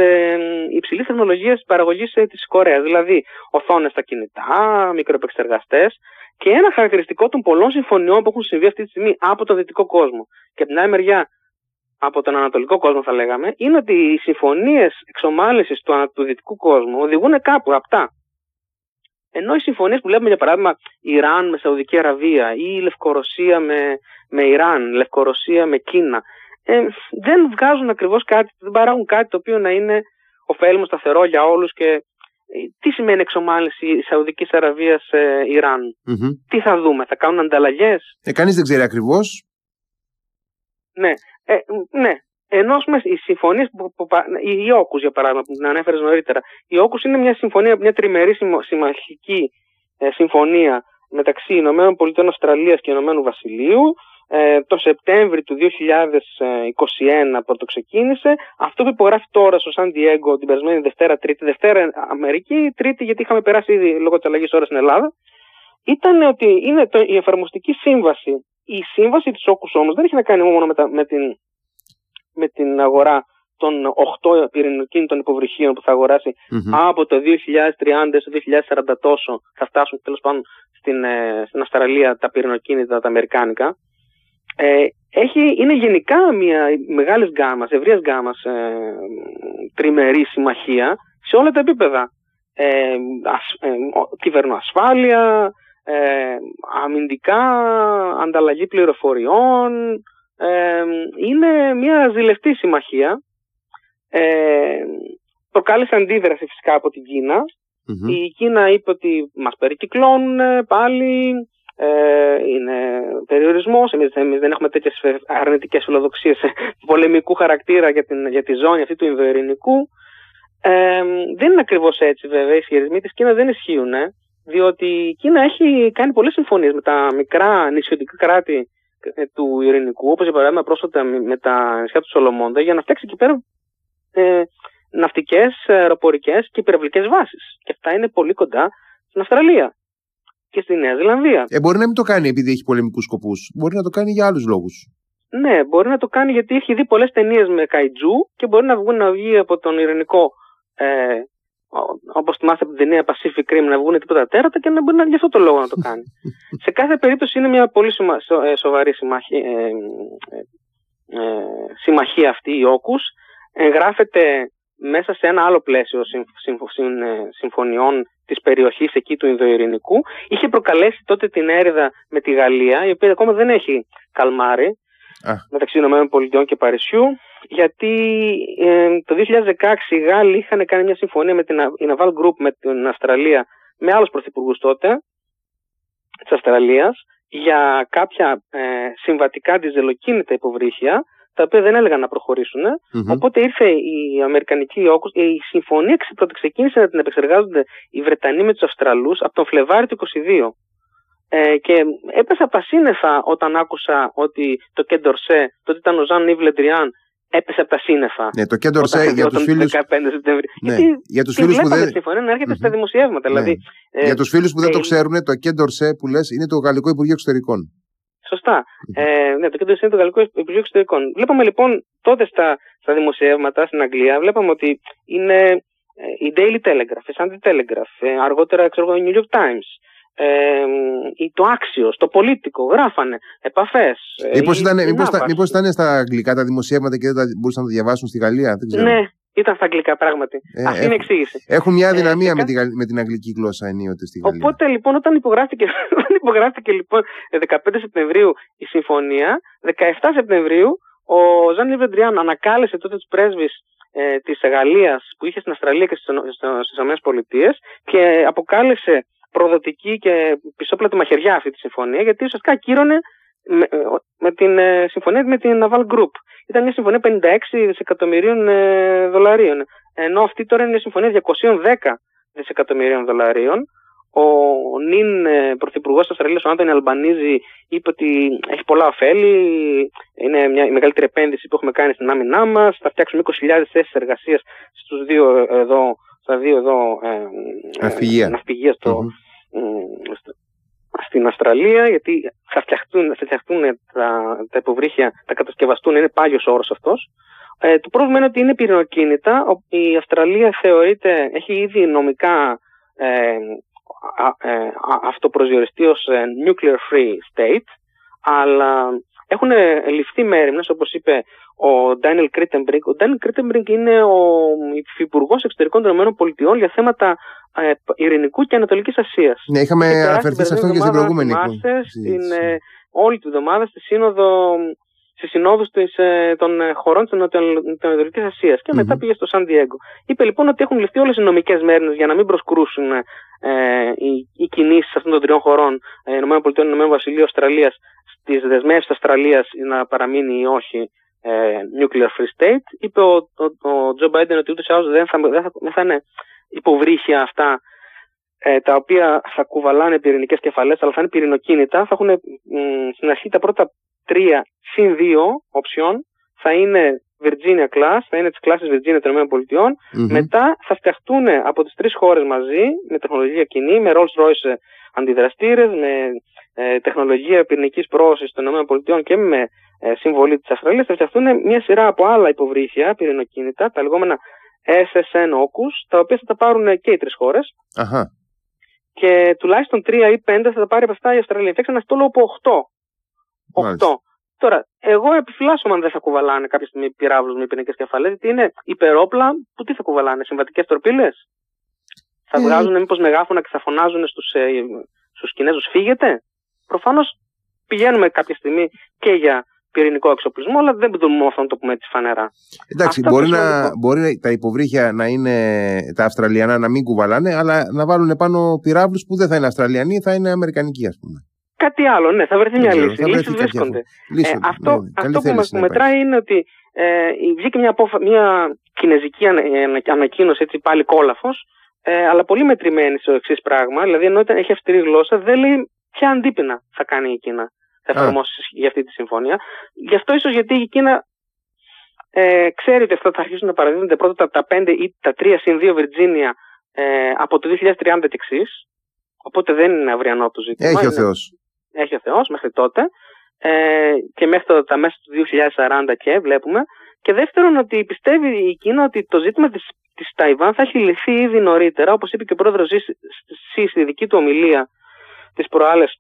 υψηλής τεχνολογίας παραγωγής της Κορέας. Δηλαδή οθόνες στα κινητά, μικροεπεξεργαστές και ένα χαρακτηριστικό των πολλών συμφωνιών που έχουν συμβεί αυτή τη στιγμή από τον δυτικό κόσμο. Και από την άλλη μεριά από τον ανατολικό κόσμο θα λέγαμε, είναι ότι οι συμφωνίες εξομάλυνσης του, του δυτικού κόσμου οδηγούν κάπου απτά. Ενώ οι συμφωνίες που βλέπουμε για παράδειγμα Ιράν με Σαουδική Αραβία ή Λευκορωσία με, με Ιράν, Λευκορωσία με Κίνα, ε, δεν βγάζουν ακριβώς κάτι, δεν παράγουν κάτι το οποίο να είναι ωφέλιμο, σταθερό για όλους και ε, τι σημαίνει εξομάλυνση Σαουδικής Αραβίας ε, Ιράν; Τι θα δούμε, θα κάνουν ανταλλαγές; Ε, Κανείς δεν ξέρει ακριβώς. Ναι, ε, ναι, ενώ πούμε, οι συμφωνίες που, που, η Όκου για παράδειγμα που την ανέφερες νωρίτερα, η Όκου είναι μια συμφωνία, μια τριμερή συμμαχική ε, συμφωνία μεταξύ Ηνωμένων Πολιτών Αυστραλίας και Ηνωμένου Βασιλείου. Ε, το Σεπτέμβρη του 2021 που το ξεκίνησε. Αυτό που υπογράφει τώρα στο Σαν Διέγκο την περασμένη Δευτέρα, Τρίτη, Δευτέρα Αμερική, Τρίτη γιατί είχαμε περάσει ήδη λόγω της αλλαγής ώρα στην Ελλάδα, ήταν ότι είναι το, η εφαρμοστική σύμβαση Η σύμβαση της όκους όμως δεν έχει να κάνει μόνο με, τα, με, την, με την αγορά των 8 πυρηνοκίνητων υποβρυχίων που θα αγορασει από το 2030 στο 2040 τόσο θα φτάσουν τέλος πάντων στην, ε, στην Αυστραλία τα πυρηνοκίνητα τα αμερικάνικα. Ε, έχει, είναι γενικά μια μεγάλης γκάμας, ευρείας γκάμας ε, τριμερή συμμαχία σε όλα τα επίπεδα. Ε, ασ, ε, κυβερνοασφάλεια, ε, αμυντικά, ανταλλαγή πληροφοριών. Ε, είναι μια ζηλευτή συμμαχία. Ε, προκάλεσε αντίδραση φυσικά από την κινα Η Κίνα είπε ότι μας περικυκλώνουν πάλι, ε, είναι περιορισμός, εμείς, εμείς δεν έχουμε τέτοιες αρνητικές φιλοδοξίες πολεμικού χαρακτήρα για, την, για τη ζώνη αυτή του Ινδοειρηνικού. Ε, δεν είναι ακριβώς έτσι βέβαια, οι ισχυρισμοί της Κίνας δεν ισχύουν, διότι η Κίνα έχει κάνει πολλές συμφωνίες με τα μικρά νησιωτικά κράτη ε, του Ειρηνικού, όπως για παράδειγμα πρόσφατα με τα νησιά του Σολομόντα, για να φτιάξει εκεί πέρα ε, ναυτικές, αεροπορικές και υπερευλικές βάσεις. Και αυτά είναι πολύ κοντά στην Αυστραλία και στη Νέα Ζηλανδία. Ε, μπορεί να μην το κάνει επειδή έχει πολεμικούς σκοπούς. Μπορεί να το κάνει για άλλους λόγους. Ναι, μπορεί να το κάνει γιατί έχει δει πολλές ταινίες με καϊτζού και μπορεί να βγουν να βγει από τον ειρηνικό. Ε, Όπως θυμάστε από την ταινία Pacific Rim, να βγουν τίποτα τέρατα και να μπορεί να γι' αυτό το λόγο να το κάνει. Σε κάθε περίπτωση είναι μια πολύ ε, σοβαρή συμμαχία, ε, ε, ε, συμμαχία αυτή η Όκου. Εγγράφεται μέσα σε ένα άλλο πλαίσιο ε, συμφωνιών της περιοχής εκεί του Ινδοειρηνικού είχε προκαλέσει τότε την έρηδα με τη Γαλλία η οποία ακόμα δεν έχει καλμάρει Α. μεταξύ ΗΠΑ και Παρισιού γιατί ε, το 2016 οι Γάλλοι είχαν κάνει μια συμφωνία με την η Naval Group με την Αυστραλία με άλλους πρωθυπουργούς τότε της Αυστραλίας για κάποια ε, συμβατικά διζελοκίνητα υποβρύχια τα οποία δεν έλεγαν να προχωρήσουν. Οπότε ήρθε η Αμερικανική όκους, η συμφωνία πρώτα ξεκίνησε να την επεξεργάζονται οι Βρετανοί με τους Αυστραλούς από τον Φλεβάρι του 22. Ε, και έπεσα πασίνεφα όταν άκουσα ότι το Κέντορσε, τότε ήταν ο Ζαν Νίβ Λεντριάν, έπεσε από τα σύννεφα. Ναι, το Κέντορσε για τους φίλου. Ναι, για τους φίλους που δεν. συμφωνία να έρχεται mm-hmm. στα δημοσιεύματα. Ναι. Δηλαδή, ε, για τους φίλους που δεν ε, το ξέρουν, το Κέντορσε που λες είναι το Γαλλικό Υπουργείο Εξωτερικών. Σωστά. Ε, ναι, το κέντρο είναι το Γαλλικό Υπουργείο Εξωτερικών. Βλέπαμε λοιπόν τότε στα, στα δημοσιεύματα στην Αγγλία, βλέπαμε ότι είναι ε, η Daily Telegraph, η Sunday Telegraph, ε, αργότερα ξέρω, η New York Times, ε, το Άξιο, το Πολίτικο, γράφανε επαφές. Ε, μήπως ήταν, μήπως ήταν στα αγγλικά τα δημοσιεύματα και δεν τα μπορούσαν να τα διαβάσουν στη Γαλλία, δεν ξέρω. Ναι, ήταν στα αγγλικά πράγματι. Ε, Αυτή είναι η εξήγηση. Έχουν μια δυναμία ε, με, τη, με την αγγλική γλώσσα ενίοτε στη Γαλλία. Οπότε λοιπόν όταν υπογράφηκε, όταν υπογράφηκε λοιπόν 15 Σεπτεμβρίου η συμφωνία, 17 Σεπτεμβρίου ο Ζαν Λιβεντριάν ανακάλεσε τότε τους πρέσβεις ε, της Γαλλίας που είχε στην Αυστραλία και στις ΗΠΑ και αποκάλεσε προδοτική και πισόπλατη μαχαιριά αυτή τη συμφωνία γιατί ουσιαστικά κύρωνε με, ε, με την ε, συμφωνία με την Naval Group. Ήταν μια συμφωνία 56 δισεκατομμυρίων ε, δολαρίων. Ενώ αυτή τώρα είναι μια συμφωνία 210 δισεκατομμυρίων δολαρίων. Ο νυν πρωθυπουργός της Αυστραλίας, ο Άντωνι Αλμπανίζη, είπε ότι έχει πολλά ωφέλη. Είναι μια, η μεγαλύτερη επένδυση που έχουμε κάνει στην άμυνά μας. Θα φτιάξουμε 20.000 θέσεις εργασίας στους δύο εδώ, στα δύο εδώ ε, ναυπηγεία στο, mm-hmm στην Αυστραλία, γιατί θα φτιαχτούν, θα φτιαχτούν τα, τα υποβρύχια, θα κατασκευαστούν, είναι πάγιος όρος αυτός. Ε, το πρόβλημα είναι ότι είναι πυρηνοκίνητα. Η Αυστραλία θεωρείται, έχει ήδη νομικά ε, ε, αυτοπροσδιοριστεί ως ε, nuclear free state, αλλά έχουν ληφθεί μέριμνες, όπως είπε ο Ντάνιελ Κρίτενμπρινκ. Ο Ντάνιελ Κρίτενμπρινκ είναι ο υφυπουργός εξωτερικών των ΗΠΑ για θέματα ε, Ειρηνικού και Ανατολικής Ασίας. Ναι, είχαμε αναφερθεί σε αυτό και στην προηγούμενη Στην, ε, όλη τη βδομάδα στη σύνοδο στις συνόδους ε, των ε, χωρών της Ανατολική Ασίας και μετά πήγε στο Σαν Διέγκο. Είπε λοιπόν ότι έχουν ληφθεί όλες οι νομικές μέρε για να μην προσκρούσουν ε, οι, οι κινήσεις αυτών των τριών χωρών, ε, ΗΠΑ, Ηνωμένου Βασιλείου, Αυστραλίας, στις δεσμεύσεις Αυστραλίας να παραμείνει ή όχι ε, nuclear free state. Είπε ο, ο, Τζο Μπάιντεν ότι ούτως ή άλλως δεν θα, δεν, θα, δεν θα είναι υποβρύχια αυτά ε, τα οποία θα κουβαλάνε πυρηνικές κεφαλές, αλλά θα είναι πυρηνοκίνητα. Θα έχουν στην αρχή τα πρώτα τρία συν δύο οψιών θα είναι Virginia Class, θα είναι της κλάσης Virginia των ΗΠΑ. Μετά θα φτιαχτούν από τις τρεις χώρες μαζί, με τεχνολογία κοινή, με Rolls Royce αντιδραστήρες, με ε, τεχνολογία πυρηνικής πρόωσης των ΗΠΑ και με ε, συμβολή της Αυστραλίας, θα φτιαχτούν μια σειρά από άλλα υποβρύχια πυρηνοκίνητα, τα λεγόμενα SSN OCUS, τα οποία θα τα πάρουν και οι τρεις χώρες. Και τουλάχιστον τρία ή πέντε θα τα πάρει από αυτά η Αυστραλία. Φτιάξαν ένα στόλο από 8. 8. Τώρα, εγώ επιφυλάσσομαι αν δεν θα κουβαλάνε κάποια στιγμή πυράβλους με πυρηνικέ κεφαλές, γιατί είναι υπερόπλα που τι θα κουβαλάνε, συμβατικές τορπίλες; Θα ε... βγάζουν μήπως μεγάφωνα και θα φωνάζουν στους ε, στους Κινέζους φύγετε; Προφανώς πηγαίνουμε κάποια στιγμή και για πυρηνικό εξοπλισμό, αλλά δεν μπορούμε αυτό να το πούμε έτσι φανερά. Εντάξει, μπορεί, να, μπορεί τα υποβρύχια να είναι τα Αυστραλιανά να μην κουβαλάνε, αλλά να βάλουν πάνω πυράβλους που δεν θα είναι Αυστραλιανοί, θα είναι Αμερικανικοί, ας πούμε. Κάτι άλλο, ναι, θα βρεθεί μια λύση. Λύσεις βρίσκονται. Ε, αυτό ναι, αυτό που μετράει είναι ότι ε, βγήκε μια, μια κινέζικη ανακοίνωση, έτσι πάλι κόλαφος, ε, αλλά πολύ μετρημένη στο εξής πράγμα. Δηλαδή, ενώ έχει αυστηρή γλώσσα, δεν λέει ποια αντίπεινα θα κάνει η Κίνα θα εφαρμόσει για αυτή τη συμφωνία. Γι' αυτό ίσως γιατί η Κίνα ε, ξέρει ότι αυτά θα αρχίσουν να παραδίδονται πρώτα τα, 5 ή τα 3 συν 2 Βιρτζίνια ε, από το 2030 και εξής. Οπότε δεν είναι αυριανό το ζήτημα. Έχει ο Θεός. Έχει ο Θεός μέχρι τότε. Ε, και μέχρι το, τα μέσα του 2040 και βλέπουμε. Και δεύτερον, ότι πιστεύει η Κίνα ότι το ζήτημα της της Ταϊβάν θα έχει λυθεί ήδη νωρίτερα, όπως είπε και ο πρόεδρος Σι στη δική του ομιλία τι προάλλες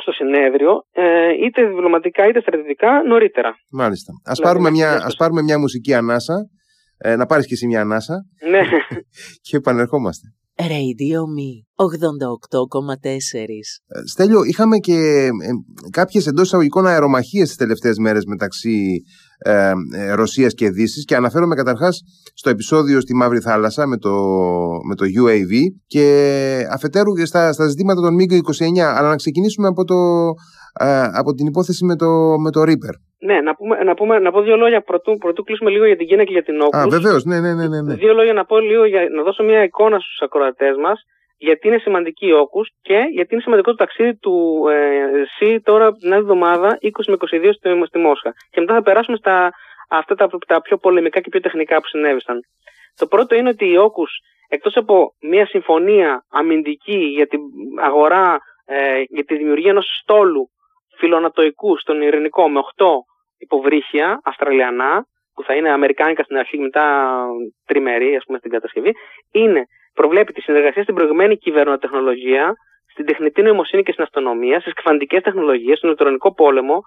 στο συνέδριο, ε, είτε διπλωματικά είτε στρατιωτικά, νωρίτερα. Μάλιστα. Α δηλαδή, πάρουμε, μια, ας πάρουμε μια μουσική ανάσα, ε, να πάρεις και εσύ μια ανάσα. Ναι. και επανερχόμαστε. Radio Me 88,4 ε, Στέλιο, είχαμε και ε, κάποιες εντός εισαγωγικών αερομαχίες τις τελευταίες μέρες μεταξύ ε, ε, Ρωσίας και Δύσης και αναφέρομαι καταρχάς στο επεισόδιο στη Μαύρη Θάλασσα με το, με το UAV και αφετέρου στα, στα ζητήματα των MiG-29 αλλά να ξεκινήσουμε από, το, ε, από την υπόθεση με το, με το Reaper. Ναι, να, πούμε, να, πούμε, να πω δύο λόγια πρωτού, πρωτού κλείσουμε λίγο για την Κίνα και για την Όκους. Α, βεβαίως, ναι, ναι, ναι, ναι. Δύο λόγια να πω λίγο για να δώσω μια εικόνα στους ακροατές μας γιατί είναι σημαντική η Όκους και γιατί είναι σημαντικό το ταξίδι του ε, ΣΥ τώρα την άλλη εβδομάδα 20 με 22 στη, στη Μόσχα. Και μετά θα περάσουμε στα αυτά τα, τα πιο πολεμικά και πιο τεχνικά που συνέβησαν. Το πρώτο είναι ότι η Όκους εκτός από μια συμφωνία αμυντική για την αγορά, ε, για τη δημιουργία ενός στόλου φιλονατοϊκού στον Ειρηνικό με 8 υποβρύχια Αυστραλιανά, που θα είναι Αμερικάνικα στην αρχή, μετά τριμερή, ας πούμε, στην κατασκευή, είναι προβλέπει τη συνεργασία στην προηγουμένη κυβερνοτεχνολογία, στην τεχνητή νοημοσύνη και στην αστυνομία, στις κβαντικέ τεχνολογίες, στον ηλεκτρονικό πόλεμο.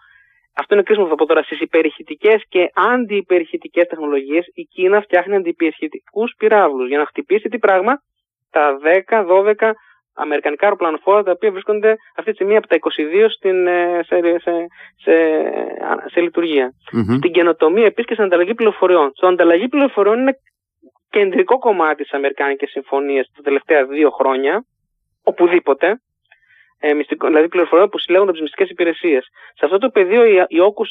Αυτό είναι κρίσιμο θα πω τώρα. Στις υπερηχητικές και αντιυπερηχητικές τεχνολογίες, η Κίνα φτιάχνει αντιυπερηχητικούς πυράβλους για να χτυπήσει τι πράγμα, τα 10-12 αμερικανικά αεροπλανοφόρα τα οποία βρίσκονται αυτή τη στιγμή από τα 22 στην, ε, σε, σε, σε, σε λειτουργία. Mm-hmm. Στην καινοτομία επίσης και στην ανταλλαγή πληροφοριών. Στην ανταλλαγή πληροφοριών είναι κεντρικό κομμάτι της Αμερικάνικης Συμφωνίας τα τελευταία δύο χρόνια, οπουδήποτε. Ε, μυστικό, δηλαδή πληροφοριών που συλλέγονται από τις μυστικές υπηρεσίες. Σε αυτό το πεδίο η, η Όκου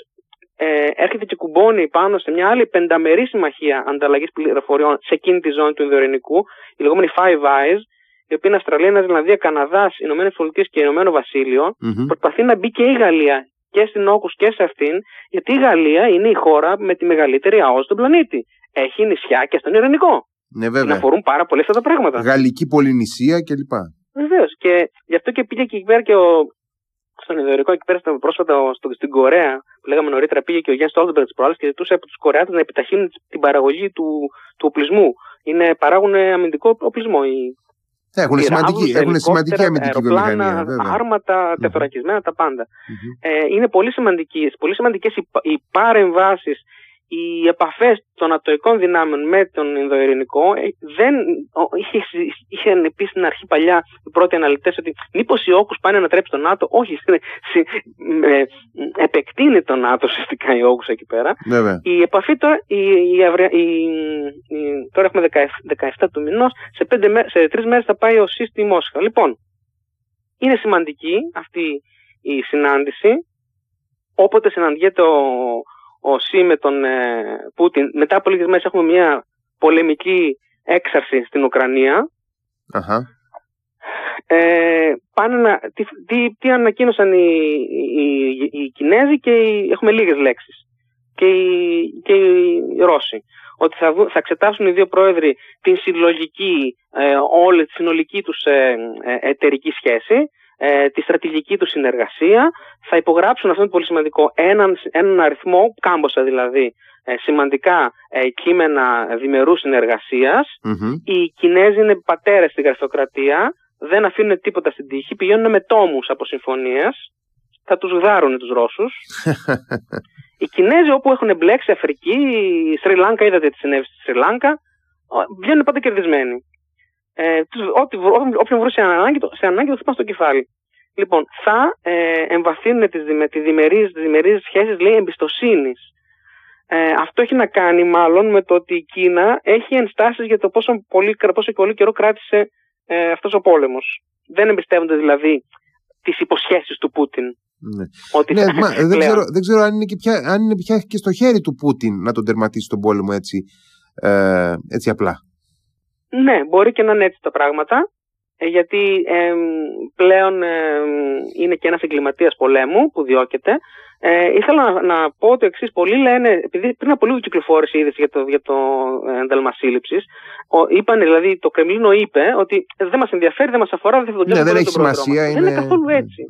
ε, έρχεται και κουμπώνει πάνω σε μια άλλη πενταμερή συμμαχία ανταλλαγής πληροφοριών σε εκείνη τη ζώνη του Ινδοειρηνικού, η λεγόμενη Five Eyes, η οποία είναι Αυστραλία, Νέα Ζηλανδία, Καναδάς, Ηνωμένες Πολιτείες και Ηνωμένο Βασίλειο, mm-hmm. προσπαθεί να μπει και η Γαλλία και στην Όκους και σε αυτήν, γιατί η Γαλλία είναι η χώρα με τη μεγαλύτερη ΑΟΣ στον πλανήτη. Έχει νησιά και στον Ειρηνικό. Ναι, βέβαια. Να αφορούν πάρα πολλά αυτά τα πράγματα. Γαλλική Πολυνησία κλπ. Βεβαίως. Και γι' αυτό και πήγε και εκεί πέρα και ο. Στον Ινδοειρηνικό εκεί πέρα πρόσφατα στο, στην Κορέα, που λέγαμε νωρίτερα, πήγε και ο Γιάννης Στόλτεμπεργκ της προάλλη και ζητούσε από τους Κορεάτες να επιταχύνουν την παραγωγή του, του οπλισμού. Είναι, παράγουν αμυντικό οπλισμό οι έχουν, σημαντική, έχουν σημαντική αμυντική βιομηχανία. Άρματα, τεθωρακισμένα, τα παντα Ε, είναι πολύ σημαντικές, πολύ σημαντικές οι, οι παρεμβάσεις οι επαφές των ατοικών δυνάμεων με τον Ινδοειρηνικό ε, δεν είχε, είχε πει στην αρχή παλιά οι πρώτοι αναλυτές ότι μήπως οι όκους πάνε να τρέψει τον ΝΑΤΟ. Όχι, ε, επεκτείνει τον ΝΑΤΟ ουσιαστικά οι όκους εκεί πέρα. Η επαφή τώρα, η, η, τώρα έχουμε 17, του μηνός, σε, σε τρεις μέρες θα πάει ο ΣΥ στη Μόσχα. Λοιπόν, είναι σημαντική αυτή η συνάντηση. Όποτε συναντιέται ο, ο ΣΥ με τον ε, Πούτιν, μετά από λίγες μέρες έχουμε μια πολεμική έξαρση στην Ουκρανία. Αχα. Ε, πάνε να, τι, τι, τι ανακοίνωσαν οι, οι, οι, Κινέζοι και οι, έχουμε λίγες λέξεις. και οι, και οι Ρώσοι. Ότι θα, θα εξετάσουν οι δύο πρόεδροι την συλλογική, ε, όλη τη συνολική τους ε, ε, εταιρική σχέση, ε, τη στρατηγική του συνεργασία, θα υπογράψουν, αυτό είναι πολύ σημαντικό, έναν, έναν αριθμό, κάμποσα δηλαδή, ε, σημαντικά ε, κείμενα διμερούς Οι Κινέζοι είναι πατέρες στη γραφειοκρατία, δεν αφήνουν τίποτα στην τύχη, πηγαίνουν με τόμους από συμφωνίες, θα τους γδάρουν τους Ρώσους. Οι Κινέζοι όπου έχουν μπλέξει Αφρική, η Σρι Λάνκα, είδατε τις συνέβη στη Σρι Λάνκα, βγαίνουν πάντα κερδισμένοι. Ε, ό,τι, όποιον βρουν σε ανάγκη, σε ανάγκη το χτυπάνε στο κεφάλι. Λοιπόν, θα ε, εμβαθύνουν τις, τις διμερείς, διμερείς σχέσεις, λέει, εμπιστοσύνης. Ε, αυτό έχει να κάνει μάλλον με το ότι η Κίνα έχει ενστάσεις για το πόσο πολύ, πόσο πολύ καιρό κράτησε ε, αυτός ο πόλεμος. Δεν εμπιστεύονται δηλαδή τις υποσχέσεις του Πούτιν. Ναι. Ότι ναι, μα, δεν, ξέρω, δεν ξέρω αν είναι, και πια, αν είναι πια και στο χέρι του Πούτιν να τον τερματίσει τον πόλεμο έτσι, ε, έτσι απλά. Ναι, μπορεί και να είναι έτσι τα πράγματα. Ε, γιατί πλέον είναι και ένας εγκληματίας πολέμου που διώκεται. Ε, ήθελα να, να πω το εξής. Πολλοί λένε, επειδή πριν από λίγο κυκλοφόρησε η είδηση για το, για το ένταλμα σύλληψης, είπαν δηλαδή, το Κρεμλίνο είπε ότι δεν μας ενδιαφέρει, δεν μας αφορά, δεν θα ναι, δεν έχει σημασία. Είναι... Δεν είναι καθόλου έτσι.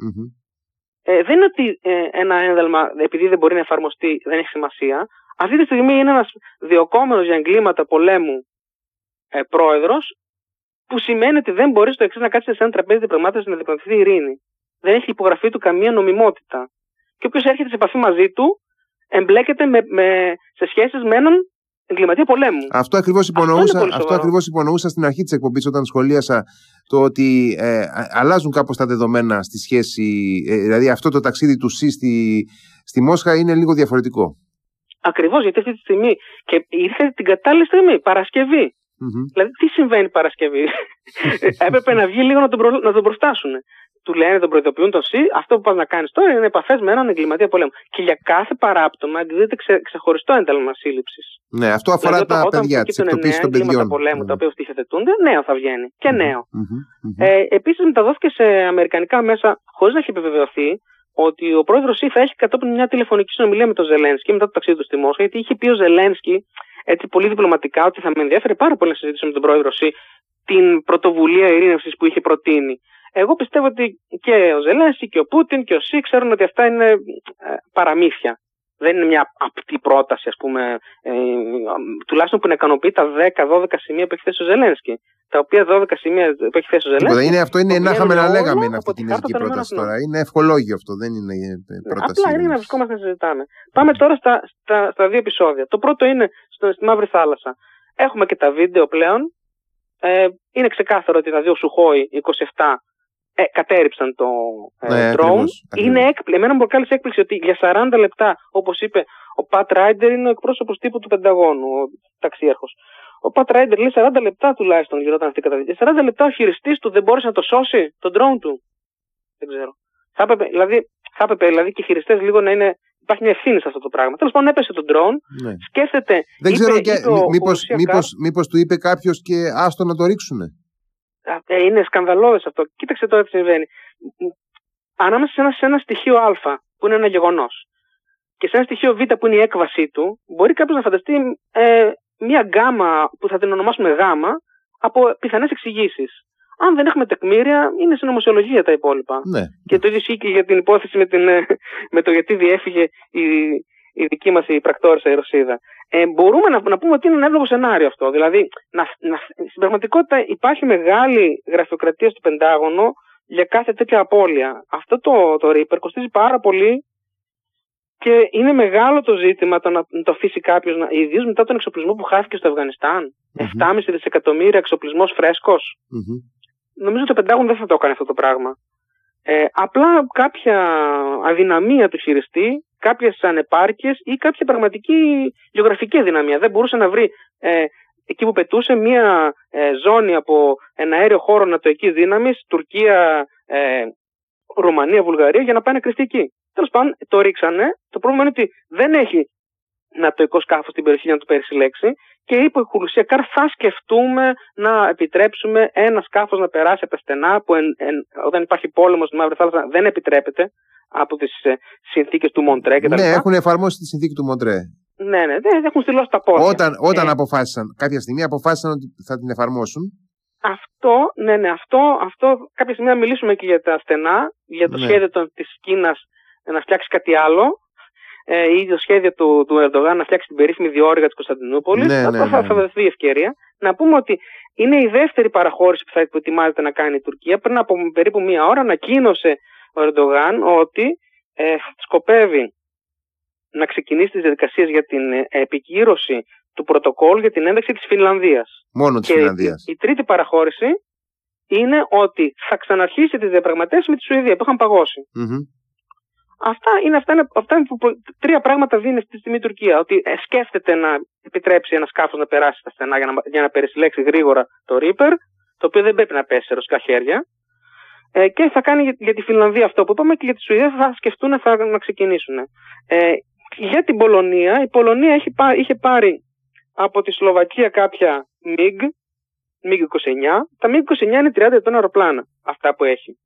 Ε, δεν είναι ότι ε, ένα ένταλμα, επειδή δεν μπορεί να εφαρμοστεί, δεν έχει σημασία. Αυτή τη στιγμή είναι ένας διοκόμενο για εγκλήματα πολέμου ε, πρόεδρος, που σημαίνει ότι δεν μπορείς στο εξής να κάτσεις σε ένα τραπέζι διαπραγμάτευση να διαπραγματευτεί ειρήνη. Δεν έχει υπογραφεί του καμία νομιμότητα. Και όποιος έρχεται σε επαφή μαζί του, εμπλέκεται με, με, σε σχέσεις με έναν εγκληματία πολέμου. Αυτό ακριβώς υπονοούσα, αυτό ακριβώς υπονοούσα στην αρχή της εκπομπής όταν σχολίασα το ότι ε, αλλάζουν κάπως τα δεδομένα στη σχέση. Ε, δηλαδή αυτό το ταξίδι του ΣΥ στη, στη Μόσχα είναι λίγο διαφορετικό. Ακριβώς γιατί αυτή τη στιγμή και ήρθε την κατάλληλη στιγμή, Παρασκευή. Mm-hmm. Δηλαδή, τι συμβαίνει Παρασκευή; Έπρεπε να βγει λίγο να τον, προ... να τον προστάσουν. Του λένε, τον προειδοποιούν τον ΣΥ, αυτό που πας να κάνεις τώρα είναι επαφές με έναν εγκληματία πολέμου. Και για κάθε παράπτωμα εκδίδεται ξε... ξεχωριστό ένταλμα σύλληψης. Ναι, αυτό αφορά δηλαδή, τα παιδιά, τις εκτοπίσεις των παιδιών. πολέμου, mm-hmm. τα οποία στοιχειοθετούνται, νέο θα βγαίνει. Και νέο. Mm-hmm. Ε, Επίσης, μεταδόθηκε σε αμερικανικά μέσα, χωρίς να έχει επιβεβαιωθεί, ότι ο πρόεδρος ΣΥ θα έχει κατόπιν μια τηλεφωνική συνομιλία με τον Ζελένσκι μετά το ταξίδι του στη Μόσχα, γιατί είχε πει ο Ζελένσκι έτσι πολύ διπλωματικά ότι θα με ενδιαφέρει πάρα πολύ να συζητήσω με τον πρόεδρο ΣΥ την πρωτοβουλία ειρήνευσης που είχε προτείνει. Εγώ πιστεύω ότι και ο Ζελένσκι και ο Πούτιν και ο ΣΥ ξέρουν ότι αυτά είναι ε, παραμύθια. Δεν είναι μια απτή πρόταση, ας πούμε, ε, τουλάχιστον που να ικανοποιεί τα 10-12 σημεία που έχει θέσει ο Ζελένσκι τα οποία 12 σημεία που έχει θέσει ο Ζελένσκι. Είναι, αυτό είναι να είχαμε να λέγαμε είναι αυτή η κινέζικη πρόταση τώρα. Είναι ευχολόγιο αυτό, δεν είναι ε, ναι, πρόταση. Απλά είναι να βρισκόμαστε να συζητάμε. Πάμε τώρα στα, στα, στα δύο επεισόδια. Το πρώτο είναι στο, στη Μαύρη Θάλασσα. Έχουμε και τα βίντεο πλέον. Ε, είναι ξεκάθαρο ότι τα δύο Σουχόη 27 ε, κατέριψαν το ε, ναι, drone. Είναι έκπληξη. Εμένα μου προκάλεσε έκπληξη ότι για 40 λεπτά, όπως είπε ο Πατ Ράιντερ, είναι ο εκπρόσωπος τύπου του Πενταγώνου, ο ταξίαρχος. Ο Πατ Ράιντερ λέει 40 λεπτά τουλάχιστον γινόταν αυτή η καταδίκη. 40 λεπτά ο χειριστής του δεν μπόρεσε να το σώσει, τον drone του. Δεν ξέρω. Θα έπρεπε, δηλαδή, θα έπρεπε δηλαδή και οι χειριστές λίγο να είναι. Υπάρχει μια ευθύνη σε αυτό το πράγμα. Τέλος πάντων, έπεσε τον drone. Ναι. Σκέφτεται. Δεν είπε, ξέρω και. Μήπως του είπε κάποιος και άστο να το ρίξουν. Ε, είναι σκανδαλώδες αυτό. Κοίταξε τώρα τι συμβαίνει. Ανάμεσα σε ένα, σε ένα στοιχείο Α, που είναι ένα γεγονός, και σε ένα στοιχείο Β, που είναι η έκβασή του, μπορεί κάποιος να φανταστεί ε, μία γκάμα που θα την ονομάσουμε γάμα από πιθανές εξηγήσεις. Αν δεν έχουμε τεκμήρια, είναι συνωμοσιολογία τα υπόλοιπα. Ναι. Και το ίδιο ισχύει και για την υπόθεση με, την, ε, με το γιατί διέφυγε η, η δική μας η πρακτόρισα η Ρωσίδα. Ε, μπορούμε να, να πούμε ότι είναι ένα εύλογο σενάριο αυτό. Δηλαδή, να, να, στην πραγματικότητα υπάρχει μεγάλη γραφειοκρατία στο Πεντάγωνο για κάθε τέτοια απώλεια. Αυτό το, το Reaper κοστίζει πάρα πολύ και είναι μεγάλο το ζήτημα το να το αφήσει κάποιος, ιδίως μετά τον εξοπλισμό που χάθηκε στο Αφγανιστάν. Mm-hmm. 7,5 δισεκατομμύρια εξοπλισμός φρέσκος. Mm-hmm. Νομίζω ότι το Πεντάγωνο δεν θα το έκανε αυτό το πράγμα. Ε, απλά κάποια αδυναμία του χειριστή, κάποιες ανεπάρκειες ή κάποια πραγματική γεωγραφική αδυναμία. Δεν μπορούσε να βρει ε, εκεί που πετούσε μία ε, ζώνη από ένα αέριο χώρο νατοική δύναμης, Τουρκία, ε, Ρουμανία, Βουλγαρία, για να πάει να κρυφτεί εκεί. Τέλος πάντων, το ρίξανε. Το πρόβλημα είναι ότι δεν έχει νατοϊκό σκάφος στην περιοχή για να το περισυλλέξει και είπε η Χουρουσία θα σκεφτούμε να επιτρέψουμε ένα σκάφος να περάσει από τα στενά που εν, εν, όταν υπάρχει πόλεμος στη Μαύρη Θάλασσα δεν επιτρέπεται από τις ε, συνθήκες του Μοντρέ κτλ. Ναι, έχουν εφαρμόσει τη συνθήκη του Μοντρέ. Ναι, ναι, δεν έχουν στυλώσει τα πόδια. Όταν, όταν ε, αποφάσισαν, κάποια στιγμή αποφάσισαν ότι θα την εφαρμόσουν. Αυτό, ναι, ναι, αυτό, αυτό κάποια στιγμή να μιλήσουμε και για τα στενά, για το ναι. σχέδιο της Κίνας να φτιάξει κάτι άλλο ε, ή το σχέδιο του, του Ερντογάν να φτιάξει την περίφημη διόρυγα της Κωνσταντινούπολης. Ναι, ναι, θα, θα δοθεί ευκαιρία. Να πούμε ότι είναι η δεύτερη παραχώρηση που θα ετοιμάζεται να κάνει η Τουρκία. Πριν από περίπου μία ώρα ανακοίνωσε ο Ερντογάν ότι ε, σκοπεύει να ξεκινήσει τις διαδικασίες για την ε, επικύρωση του πρωτοκόλλου για την ένταξη της Φινλανδίας. Μόνο της Φινλανδία. Η, η, τρίτη παραχώρηση είναι ότι θα ξαναρχίσει τις διαπραγματεύσεις με τη Σουηδία που είχαν Αυτά είναι, αυτά είναι, αυτά είναι που, τρία πράγματα δίνει αυτή τη στιγμή η Τουρκία. Ότι ε, σκέφτεται να επιτρέψει ένα σκάφος να περάσει στα στενά για να, για να περισυλλέξει γρήγορα το Reaper, το οποίο δεν πρέπει να πέσει σε ρωσικά χέρια. Ε, και θα κάνει για, για, τη Φιλανδία αυτό που είπαμε και για τη Σουηδία θα σκεφτούν θα, να ξεκινήσουν. Ε, για την Πολωνία, η Πολωνία έχει, είχε πάρει από τη Σλοβακία κάποια MiG, MiG-29. Τα MiG-29 είναι 30 ετών αεροπλάνα, αυτά που έχει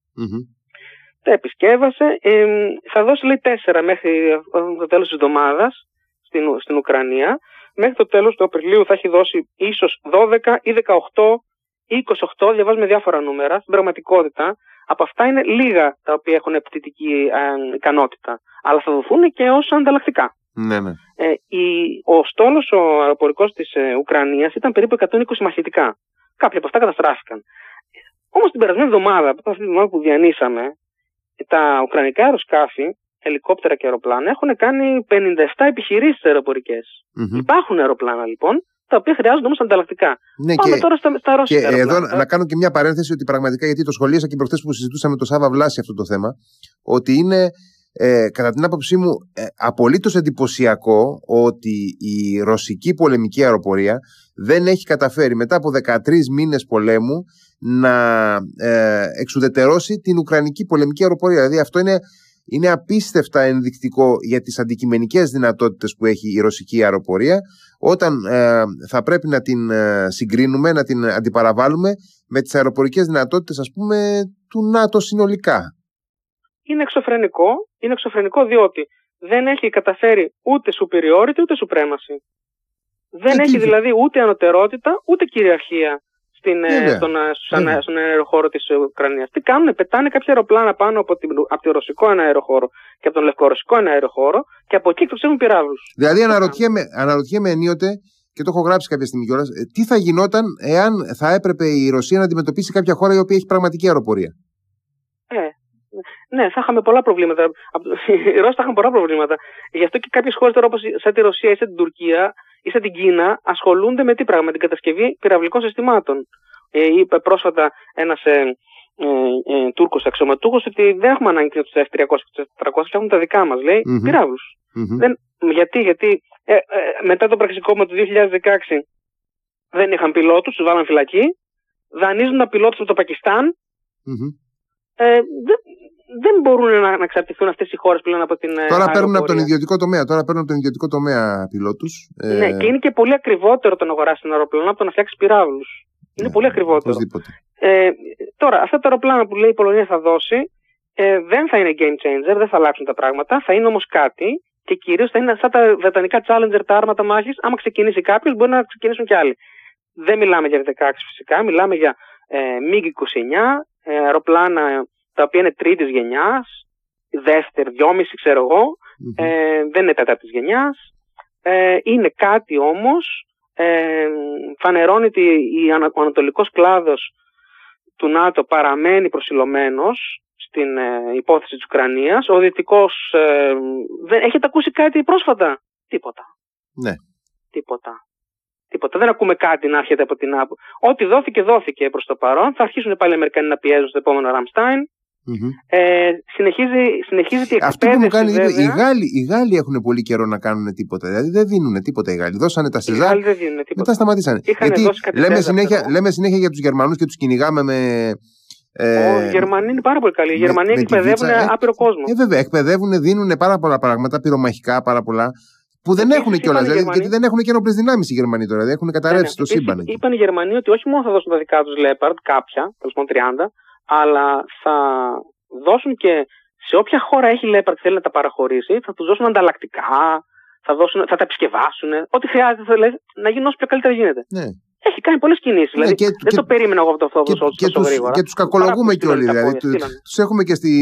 τα επισκέβασε. Ε, θα δώσει λέει τέσσερα μέχρι το τέλος της εβδομάδας στην, στην Ουκρανία. Μέχρι το τέλος του Απριλίου θα έχει δώσει ίσως 12 ή 18 ή 28, διαβάζουμε διάφορα νούμερα. Στην πραγματικότητα από αυτά είναι λίγα τα οποία έχουν επιθετική ε, ικανότητα. Αλλά θα δοθούν και ως ανταλλακτικά. Ναι, ναι. Ε, η, ο στόλος ο αεροπορικός της ε, Ουκρανίας ήταν περίπου 120 μαχητικά. Κάποια από αυτά καταστράφηκαν. Όμως την περασμένη εβδομάδα, αυτή τη εβδομάδα που διανύσαμε, τα ουκρανικά αεροσκάφη, ελικόπτερα και αεροπλάνα έχουν κάνει 57 επιχειρήσεις αεροπορικές. Mm-hmm. Υπάρχουν αεροπλάνα λοιπόν, τα οποία χρειάζονται όμως ανταλλακτικά. Ναι, Πάμε και, τώρα στα, στα ρώσικα. Και εδώ να κάνω και μια παρένθεση ότι πραγματικά, γιατί το σχολίασα και προχθές που συζητούσαμε το Σάβα Βλάση αυτό το θέμα, ότι είναι ε, κατά την άποψή μου ε, απολύτως εντυπωσιακό ότι η ρωσική πολεμική αεροπορία δεν έχει καταφέρει μετά από 13 μήνες πολέμου να ε, εξουδετερώσει την Ουκρανική πολεμική αεροπορία. Δηλαδή αυτό είναι, είναι απίστευτα ενδεικτικό για τις αντικειμενικές δυνατότητες που έχει η ρωσική αεροπορία όταν ε, θα πρέπει να την ε, συγκρίνουμε, να την αντιπαραβάλουμε με τις αεροπορικές δυνατότητες ας πούμε του ΝΑΤΟ συνολικά. Είναι εξωφρενικό, είναι εξωφρενικό διότι δεν έχει καταφέρει ούτε superiority ούτε supremacy. Δεν έχει δηλαδή ούτε ανωτερότητα ούτε κυριαρχία στην, ε, στον, ε, στον, στον αεροχώρο της Ουκρανίας. Τι κάνουν, πετάνε κάποια αεροπλάνα πάνω από, την, από το ρωσικό ένα αεροχώρο και από τον λευκορωσικό ένα αεροχώρο και από εκεί εκτοξεύουν πυράβλους. Δηλαδή αναρωτιέμαι, αναρωτιέμαι ενίοτε και το έχω γράψει κάποια στιγμή κιόλας, ε, τι θα γινόταν εάν θα έπρεπε η Ρωσία να αντιμετωπίσει κάποια χώρα η οποία έχει πραγματική αεροπορία; Ε, ναι, θα είχαμε πολλά προβλήματα. Οι Ρώσοι θα είχαν πολλά προβλήματα. Γι' αυτό και κάποιες χώρες τώρα όπως σαν τη Ρωσία ή σαν την Τουρκία ή σαν την Κίνα ασχολούνται με τι πράγμα, με την κατασκευή πυραυλικών συστημάτων. Ε, είπε πρόσφατα ένας ε, ε, ε, Τούρκος αξιωματούχος ότι δεν έχουμε ανάγκη τους F-300 και τους F-400, έχουμε τα δικά μας, λέει, mm-hmm. πυραυλους γιατί, γιατί ε, ε, μετά το πραξικόπημα του 2016 δεν είχαν πιλότους, τους βάλαν φυλακή. Δανείζουν τα πιλότου από το πακισταν Ε, δεν, δεν μπορούν να, να εξαρτηθούν αυτές οι χώρες πλέον από την. Ε, τώρα παίρνουν από τον ιδιωτικό τομέα. Τώρα παίρνουν από τον ιδιωτικό τομέα πιλότους. Ε... Ναι, και είναι και πολύ ακριβότερο το να αγοράσει ένα αεροπλάνο από το να φτιάξει πυράβλους. Είναι ναι, πολύ ακριβότερο. Ε, τώρα, αυτά τα αεροπλάνα που λέει η Πολωνία θα δώσει ε, δεν θα είναι game changer, δεν θα αλλάξουν τα πράγματα. Θα είναι όμως κάτι και κυρίως θα είναι σαν τα βρετανικά challenger, τα άρματα μάχης. Άμα ξεκινήσει κάποιος, μπορεί να ξεκινήσουν κι άλλοι. Δεν μιλάμε για 16 φυσικά, μιλάμε για ε, MiG-29, ε, αεροπλάνα τα οποία είναι τρίτης γενιάς, δεύτερη, δυόμιση ξέρω εγώ, ε, δεν είναι τέταρτη γενιάς. Ε, είναι κάτι όμως, ε, φανερώνει ότι ο ανατολικός κλάδος του ΝΑΤΟ παραμένει προσιλωμένος στην ε, υπόθεση της Ουκρανίας. Ο Δυτικός ε, δεν... Έχετε ακούσει κάτι πρόσφατα; Τίποτα. Ναι. Τίποτα. Τίποτα. Δεν ακούμε κάτι να έρχεται από την ΑΠΟ. Ό,τι δόθηκε, δόθηκε προς το παρόν. Θα αρχίσουν πάλι οι Αμερικανοί να πιέζουν στο επόμενο Ραμστάιν. Mm-hmm. Ε, συνεχίζει, συνεχίζεται η Αυτό που μου κάνει οι, Γάλλοι, οι Γάλλοι έχουν πολύ καιρό να κάνουν τίποτα. Δηλαδή δεν δίνουν τίποτα οι Γάλλοι. Δώσανε τα Σεζάρ. Μετά σταματήσανε. Γιατί λέμε συνέχεια, λέμε συνέχεια για τους Γερμανούς και τους κυνηγάμε με. Ε, οι Γερμανοί είναι πάρα πολύ καλοί. Οι Γερμανοί εκπαιδεύουν ε, άπειρο κόσμο. Ε, βέβαια, εκπαιδεύουν, δίνουν πάρα πολλά πράγματα, πυρομαχικά πάρα πολλά. Που δεν έχουν κιόλας. Δηλαδή, γιατί δεν έχουν και ενόπλε δυνάμεις οι Γερμανοί τώρα. Δηλαδή έχουν καταρρεύσει ναι, ναι. το σύμπαν. Είπαν οι Γερμανοί ότι όχι μόνο θα δώσουν τα δικά τους Leopard, κάποια, τέλος πάντων 30, αλλά θα δώσουν και σε όποια χώρα έχει Leopard και θέλει να τα παραχωρήσει, θα τους δώσουν ανταλλακτικά, θα, δώσουν, θα τα επισκευάσουν. Ό,τι χρειάζεται δηλαδή, να γίνει όσο πιο καλύτερα γίνεται. Ναι. Έχει κάνει πολλές κινήσεις. Ναι, δηλαδή, και- δεν και- το περίμενα εγώ από το Και, αυτό και, τόσο τους, γρήγορα. και τους κακολογούμε Πάρα και όλοι. πολύ Δηλαδή. στείλανε τα Του, πόδια, τους έχουμε και στη,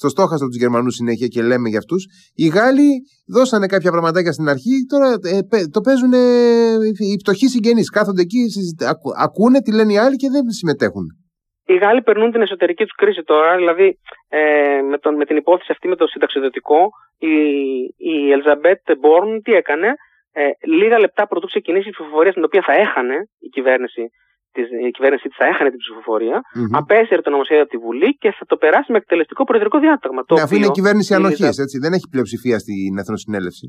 στο στόχαστρο τους Γερμανούς συνέχεια και λέμε για αυτούς. Οι Γάλλοι δώσανε κάποια πραγματάκια στην αρχή. Τώρα ε, παι- το παίζουν ε, οι φτωχοί συγγενείς. Κάθονται εκεί, συζητα- ακου- ακούνε τι λένε οι άλλοι και δεν συμμετέχουν. Οι Γάλλοι περνούν την εσωτερική τους κρίση τώρα. Δηλαδή, ε, με, τον, με την υπόθεση αυτή με το συνταξιδοτικό, η, η Ελζαμπέτ Μπόρν τι έκανε; Ε, λίγα λεπτά πρωτού ξεκινήσει η ψηφοφορία στην οποία θα έχανε η κυβέρνηση της, η κυβέρνησή της θα έχανε την ψηφοφορία, Μμμ. απέσυρε το νομοσχέδιο από τη Βουλή και θα το περάσει με εκτελεστικό προεδρικό διάταγμα. Το Ναι, αφού είναι οποίο κυβέρνηση η ανοχής, Ελίζα- έτσι. Δεν έχει πλειοψηφία στην Εθνοσυνέλευση.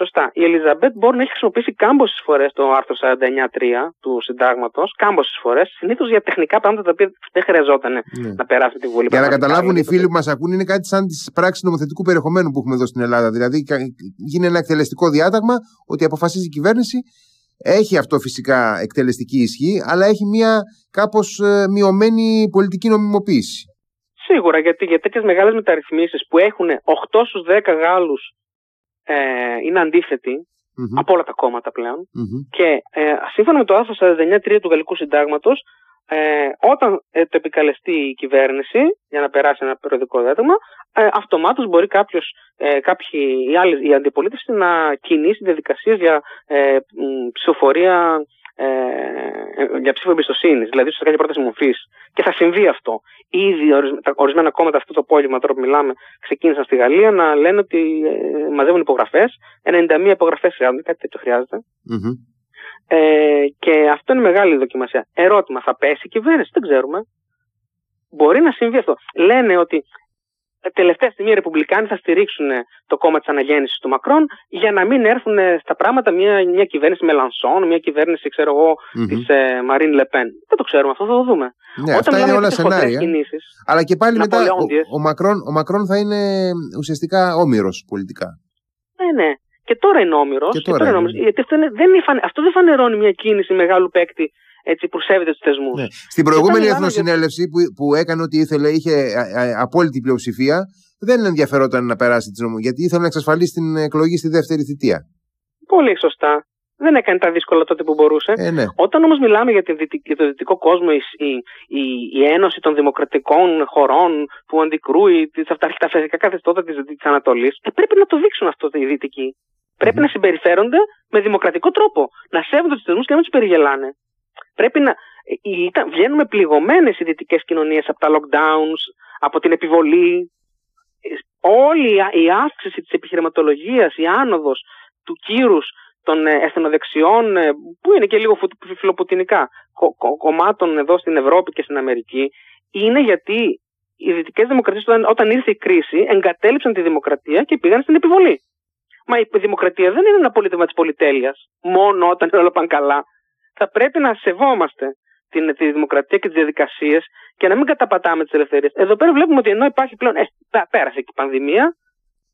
Σωστά. Η Ελιζαμπέτ μπορεί να έχει χρησιμοποιήσει κάμποσες φορές το άρθρο 49.3 του συντάγματος. Κάμποσες φορές. Συνήθως για τεχνικά πράγματα τα οποία δεν χρειαζόταν Ναι. να περάσει τη Βουλή. Για να Πραγματικά, καταλάβουν οι δηλαδή, φίλοι που μας ακούνε, είναι κάτι σαν τις πράξεις νομοθετικού περιεχομένου που έχουμε εδώ στην Ελλάδα. Δηλαδή, κα- γίνει ένα εκτελεστικό διάταγμα ότι αποφασίζει η κυβέρνηση. Έχει αυτό φυσικά εκτελεστική ισχύ, αλλά έχει μια κάπως μειωμένη πολιτική νομιμοποίηση. Σίγουρα γιατί για τέτοιες μεγάλες μεταρρυθμίσεις που έχουν 8 στους 10 Γάλλους ε, είναι αντίθετοι Μμμ, από όλα τα κόμματα πλέον. μμμ. Και ε, σύμφωνα με το άρθρο 49.3 του Γαλλικού Συντάγματος, ε, όταν ε, το επικαλεστεί η κυβέρνηση για να περάσει ένα περιοδικό διάταγμα, ε, αυτομάτως μπορεί κάποιος, ε, κάποιοι, η, άλλη, η αντιπολίτευση να κινήσει διαδικασίες για ε, μ, ψηφοφορία ε, ε, για ψήφο εμπιστοσύνης, δηλαδή ίσως κάνει πρόταση μορφής. Και θα συμβεί αυτό. Ήδη ορισ- τα ορισμένα κόμματα αυτό το απόγευμα τώρα που μιλάμε ξεκίνησαν στη Γαλλία να λένε ότι ε, μαζεύουν υπογραφές. 91 υπογραφές χρειάζονται, κάτι τέτοιο χρειάζεται. Μμμ. Ε, και αυτό είναι μεγάλη δοκιμασία. Ερώτημα, θα πέσει η κυβέρνηση, δεν ξέρουμε. Μπορεί να συμβεί αυτό. Λένε ότι τελευταία στιγμή οι Ρεπουμπλικάνοι θα στηρίξουν το κόμμα της αναγέννησης του Μακρόν για να μην έρθουν στα πράγματα μια, μια κυβέρνηση με Λανσόν, μια κυβέρνηση, ξέρω εγώ, Μμμ. της ε, Μαρίν Λεπέν. Δεν το ξέρουμε αυτό, θα το δούμε. Ναι, αυτά είναι όλα σενάρια. Κινήσεις, Αλλά και πάλι μετά ο, Ναπολεόντιες. ο, Μακρόν, ο Μακρόν θα είναι ουσιαστικά όμοιρος πολιτικά. ναι, ναι. Και τώρα είναι όμοιρος. Και τώρα είναι. Γιατί αυτό, είναι, δεν είναι, φανε- αυτό δεν φανερώνει μια κίνηση μεγάλου παίκτη έτσι, που σέβεται του θεσμούς. Ναι. Στην προηγούμενη μιλάμε εθνοσυνέλευση που, που έκανε ό,τι ήθελε, είχε α, α, απόλυτη πλειοψηφία, δεν ενδιαφερόταν να περάσει τη νομο, γιατί ήθελε να εξασφαλίσει την εκλογή στη δεύτερη θητεία. Πολύ σωστά. Δεν έκανε τα δύσκολα τότε που μπορούσε. Ε, ναι. Όταν όμως μιλάμε για, τη δυτικ- για το δυτικό κόσμο, η, η, η, η ένωση των δημοκρατικών χωρών που αντικρούει τις αυταρχικά φυσικά καθεστώτα της της Ανατολής, ε, πρέπει να το δείξουν αυτό οι δυτικοί. Πρέπει Μμμ. να συμπεριφέρονται με δημοκρατικό τρόπο. Να σέβονται τους θεσμούς και να μην τους περιγελάνε. Πρέπει να. ε, Ήταν, βγαίνουμε πληγωμένες οι δυτικές κοινωνίες από τα lockdowns, από την επιβολή. Ε, Όλη η- η αύξηση της επιχειρηματολογίας, η άνοδος του κύρους των ε, εθνοδεξιών, ε, που είναι και λίγο φου- φιλοπουτινικά, κο- κο- κομμάτων εδώ στην Ευρώπη και στην Αμερική, είναι γιατί οι δυτικές δημοκρατίες, όταν, όταν ήρθε η κρίση, εγκατέλειψαν τη δημοκρατία και πήγαν στην επιβολή. Μα η δημοκρατία δεν είναι ένα πολίτευμα της πολυτέλειας, μόνο όταν όλα πάνε καλά. Θα πρέπει να σεβόμαστε την, τη δημοκρατία και τις διαδικασίες και να μην καταπατάμε τις ελευθερίες. Εδώ πέρα βλέπουμε ότι ενώ υπάρχει πλέον. Ε, πέ- πέρασε και η πανδημία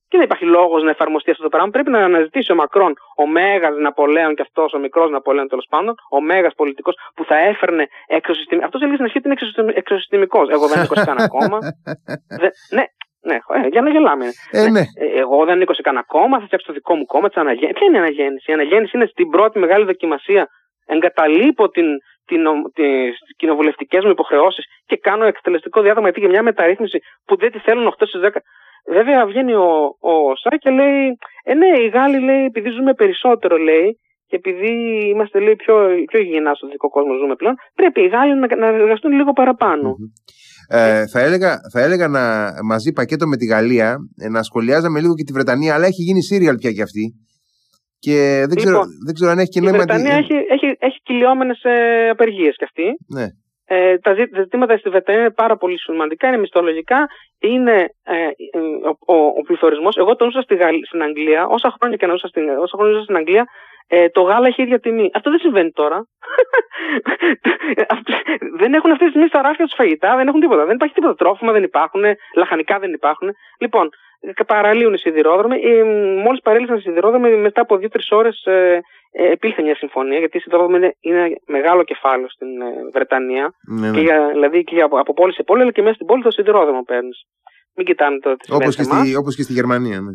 και δεν υπάρχει λόγος να εφαρμοστεί αυτό το πράγμα. Πρέπει να αναζητήσει ο Μακρόν, ο μέγας Ναπολέον και αυτός, ο μικρός Ναπολέον τέλος πάντων, ο μέγας πολιτικός που θα έφερνε εξωσυστημικό. Αυτός έλεγε στην αρχή ότι είναι εξωσυστημικός. Εγώ δεν ανήκω σε κανένα κόμμα. Δε- ναι, ναι, ε, για να γελάμε. Ε, ναι. Ε, εγώ δεν ανήκω σε κανένα κόμμα, θα φτιάξω το δικό μου κόμμα τη αναγέννηση. Ποια είναι η αναγέννηση; Η αναγέννηση είναι στην πρώτη μεγάλη δοκιμασία. Εγκαταλείπω την, την, τις κοινοβουλευτικές μου υποχρεώσεις και κάνω εκτελεστικό διάδομα γιατί για μια μεταρρύθμιση που δεν τη θέλουν 8 στις 10. Βέβαια βγαίνει ο, ο Σά και λέει: Ε, ναι, οι Γάλλοι λέει, επειδή ζούμε περισσότερο, λέει, και επειδή είμαστε λέει, πιο, πιο υγιεινά στο δικό κόσμο ζούμε πλέον, πρέπει οι Γάλλοι να, να εργαστούν λίγο παραπάνω. Μμμ. Ε, θα, έλεγα, θα έλεγα να μαζί πακέτο με τη Γαλλία ε, να σχολιάζαμε λίγο και τη Βρετανία, αλλά έχει γίνει σύριαλ πια κι αυτή. Και δεν, ξέρω, Λοιπόν, δεν ξέρω αν έχει και Η νόημα. Βρετανία τι- έχει, έχει, έχει κυλιόμενες ε, απεργίες κι αυτή. Ναι. Ε, τα ζη- τα ζητήματα στη Βρετανία είναι πάρα πολύ σημαντικά, είναι μισθολογικά, είναι ε, ε, ο, ο, ο πληθωρισμός. Εγώ τον ζούσα στη Γαλλ- στην Αγγλία, όσα χρόνια και να ζούσα στην, όσα χρόνια ζούσα στην Αγγλία, ε, το γάλα έχει ίδια τιμή. Αυτό δεν συμβαίνει τώρα. Αυτό- δεν έχουν αυτή τη στιγμή στα ράφια τους φαγητά, δεν έχουν τίποτα. Δεν υπάρχει τίποτα. Τρόφιμα δεν υπάρχουν, λαχανικά δεν υπάρχουν. Λοιπόν, ε, παραλύουν οι σιδηρόδρομοι. Ε, Μόλις παρέλυσαν οι σιδηρόδρομοι, μετά από δύο-τρεις ώρες ε, ε, επήλθε μια συμφωνία, γιατί η σιδηρόδρομη είναι, είναι μεγάλο κεφάλαιο στην ε, Βρετανία. Ναι, Και ναι. για, δηλαδή και για, από, από πόλη σε πόλη, αλλά και μέσα στην πόλη το σιδηρόδρομο παίρνεις. Μην κοιτάνε το τις Όπως, συμβαίνει και σε εμάς. στη, όπως και στη Γερμανία. Ναι.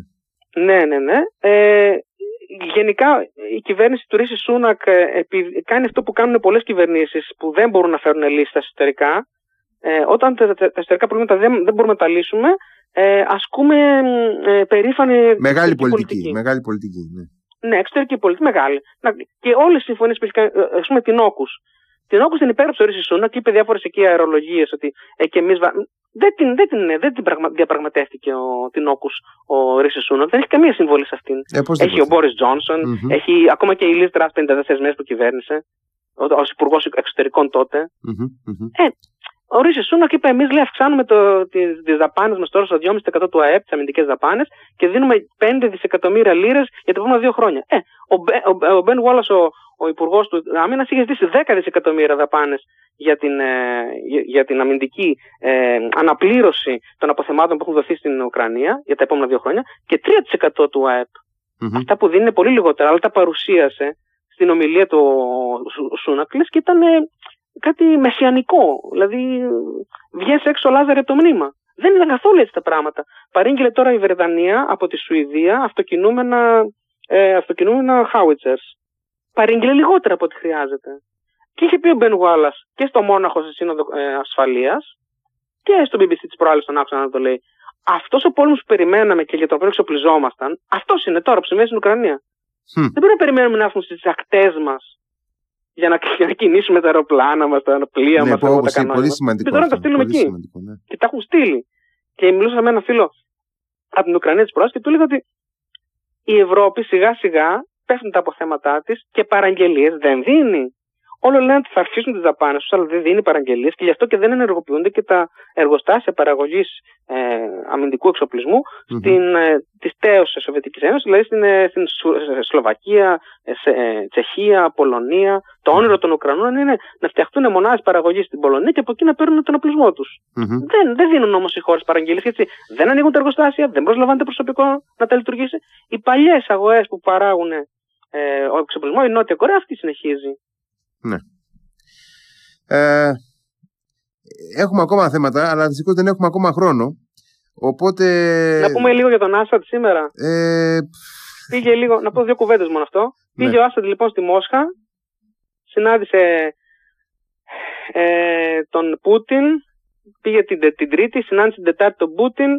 Ναι, ναι, ναι. Ε, γενικά η κυβέρνηση του Ρίση Σούνακ ε, κάνει αυτό που κάνουν πολλές κυβερνήσεις που δεν μπορούν να φέρουν λύσει στα εσωτερικά. Ε, όταν τα, τα, εσωτερικά προβλήματα δεν, δεν μπορούμε να τα λύσουμε, ε, ασκούμε ε, περήφανη μεγάλη πολιτική. Μεγάλη πολιτική ναι. ναι, εξωτερική πολιτική, μεγάλη. Και όλες οι συμφωνίες που έχει κάνει, ε, ας πούμε την Όκους. Την Όκους την υπέγραψε ο Ρίση Σούνακ και είπε διάφορες εκεί αερολογίες ότι ε, και εμείς δεν την, δεν την, δεν την διαπραγματεύτηκε ο Τινόκου ο Ρίση Σούνα. Δεν έχει καμία συμβολή σε αυτήν. Ε, έχει ο Μπόρις Τζόνσον, mm-hmm. έχει ακόμα και η Λίζ Τρας 54 μέρες που κυβέρνησε, ω υπουργός εξωτερικών τότε. Mm-hmm. Ε, ο Ρίση Σούνακ είπε: Εμείς αυξάνουμε τις δαπάνες μας τώρα στο 2,5% του ΑΕΠ, τις αμυντικές δαπάνες, και δίνουμε 5 δισεκατομμύρια λίρες για τα επόμενα δύο χρόνια. Ε, ο, ο, ο Μπεν Βόλας, ο, ο υπουργός του Άμυνα, είχε ζητήσει 10 δισεκατομμύρια δαπάνες για την, ε, για την αμυντική ε, αναπλήρωση των αποθεμάτων που έχουν δοθεί στην Ουκρανία για τα επόμενα δύο χρόνια και 3% του ΑΕΠ. Mm-hmm. Αυτά που δίνει είναι πολύ λιγότερα, αλλά τα παρουσίασε στην ομιλία του Σούνακλης και ήταν κάτι μεσιανικό. Δηλαδή, βγαίνει έξω Λάζαρη από το μνήμα. Δεν ήταν καθόλου έτσι τα πράγματα. Παρήγγειλε τώρα η Βρετανία από τη Σουηδία αυτοκινούμενα, ε, αυτοκινούμενα howitzers. Παρήγγειλε λιγότερα από ό,τι χρειάζεται. Και είχε πει ο Μπεν Γουάλλας και στο Μόναχο στη Σύνοδο ε, Ασφαλείας και στο BBC της προάλλη στον άξονα να το λέει. Αυτός ο πόλεμος που περιμέναμε και για τον οποίο εξοπλιζόμασταν, αυτός είναι τώρα που συμβαίνει στην Ουκρανία. Δεν πρέπει να περιμένουμε να έρθουν στις ακτές μας για να, για να κινήσουμε τα αεροπλάνα μας, τα πλοία ναι, μας, τα κανόνια. Πολύ σημαντικό. Και τώρα να τα στείλουμε εκεί. Ναι. Και τα έχουν στείλει. Και μιλούσα με ένα φίλο από την Ουκρανία της Πρόσφατη και του έλεγα ότι η Ευρώπη σιγά σιγά πέφτουν τα αποθέματά της και παραγγελίες δεν δίνει όλο λένε ότι θα αρχίσουν τις δαπάνες τους, αλλά δεν δίνει παραγγελίες και γι' αυτό και δεν ενεργοποιούνται και τα εργοστάσια παραγωγής ε, αμυντικού εξοπλισμού mm-hmm. στην, ε, της τέωση Σοβιετικής Ένωσης, δηλαδή στην, ε, στην Σλοβακία, ε, σε, ε, Τσεχία, Πολωνία. Το όνειρο των Ουκρανών είναι να φτιαχτούν μονάδες παραγωγής στην Πολωνία και από εκεί να παίρνουν τον οπλισμό τους. Mm-hmm. Δεν, δεν δίνουν όμως οι χώρες παραγγελίες, γιατί δεν ανοίγουν τα εργοστάσια, δεν προσλαμβάνεται προσωπικό να τα λειτουργήσει. Οι παλιές αγωγέ που παράγουν ε, ο εξοπλισμό, η Νότια Κορέα, αυτή συνεχίζει. Ναι. Ε, έχουμε ακόμα θέματα, αλλά δυστυχώς δεν έχουμε ακόμα χρόνο. Οπότε... Να πούμε λίγο για τον Άσαντ σήμερα. Ε... Πήγε λίγο, να πω δύο κουβέντες μόνο αυτό. Ναι. Πήγε ο Άσαντ λοιπόν στη Μόσχα, συνάντησε ε, τον Πούτιν, πήγε την, την Τρίτη, συνάντησε την Τετάρτη τον Πούτιν,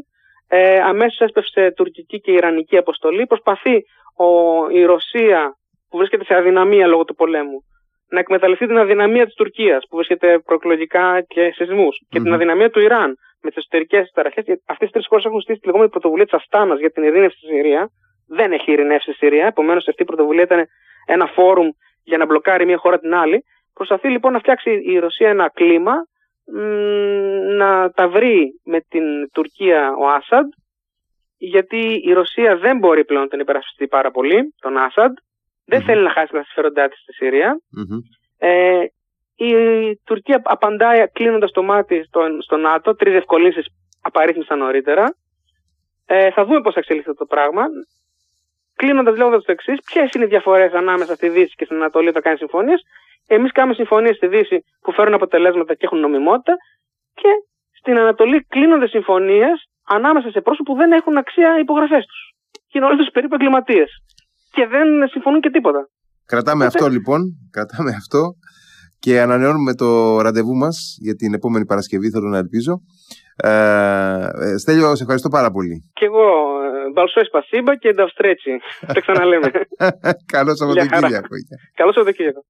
ε, αμέσως έσπευσε τουρκική και ιρανική αποστολή. Προσπαθεί ο, η Ρωσία που βρίσκεται σε αδυναμία λόγω του πολέμου να εκμεταλλευτεί την αδυναμία της Τουρκίας που βρίσκεται προεκλογικά και σεισμούς mm-hmm. και την αδυναμία του Ιράν με τις εσωτερικές ταραχές. Αυτές οι τρεις χώρες έχουν στήσει τη λεγόμενη πρωτοβουλία της Αστάνας για την ειρήνευση στη Συρία. Δεν έχει ειρηνεύσει στη Συρία. Επομένως, αυτή η πρωτοβουλία ήταν ένα φόρουμ για να μπλοκάρει μια χώρα την άλλη. Προσπαθεί λοιπόν να φτιάξει η Ρωσία ένα κλίμα να τα βρει με την Τουρκία ο Άσαντ γιατί η Ρωσία δεν μπορεί πλέον να τον υπερασπιστεί πάρα πολύ, τον Άσαντ δεν θέλει να χάσει τα συμφέροντά της στη συρια Ε, η Τουρκία απαντάει κλείνοντας το μάτι στο, στο ΝΑΤΟ. Τρεις ευκολύνσει απαρίθμησαν νωρίτερα. Ε, θα δούμε πώς θα εξελιχθεί το πράγμα. Κλείνοντας λέγοντας το εξής, ποιες είναι οι διαφορές ανάμεσα στη Δύση και στην Ανατολή όταν κάνει συμφωνίες. Εμείς κάνουμε συμφωνίες στη Δύση που φέρουν αποτελέσματα και έχουν νομιμότητα. Και στην Ανατολή κλείνονται συμφωνίες ανάμεσα σε πρόσωπα που δεν έχουν αξία υπογραφές τους. Και είναι όλοι του περίπου εγκληματίες και δεν συμφωνούν και τίποτα. Κρατάμε αυτό λοιπόν, κρατάμε αυτό και ανανεώνουμε το ραντεβού μας για την επόμενη Παρασκευή, θέλω να ελπίζω. Ε, ε Στέλιο, σε ευχαριστώ πάρα πολύ. Και εγώ, Μπαλσόι Σπασίμπα και Νταυστρέτσι. Τα ξαναλέμε. Καλό Σαββατοκύριακο. Καλό Σαββατοκύριακο.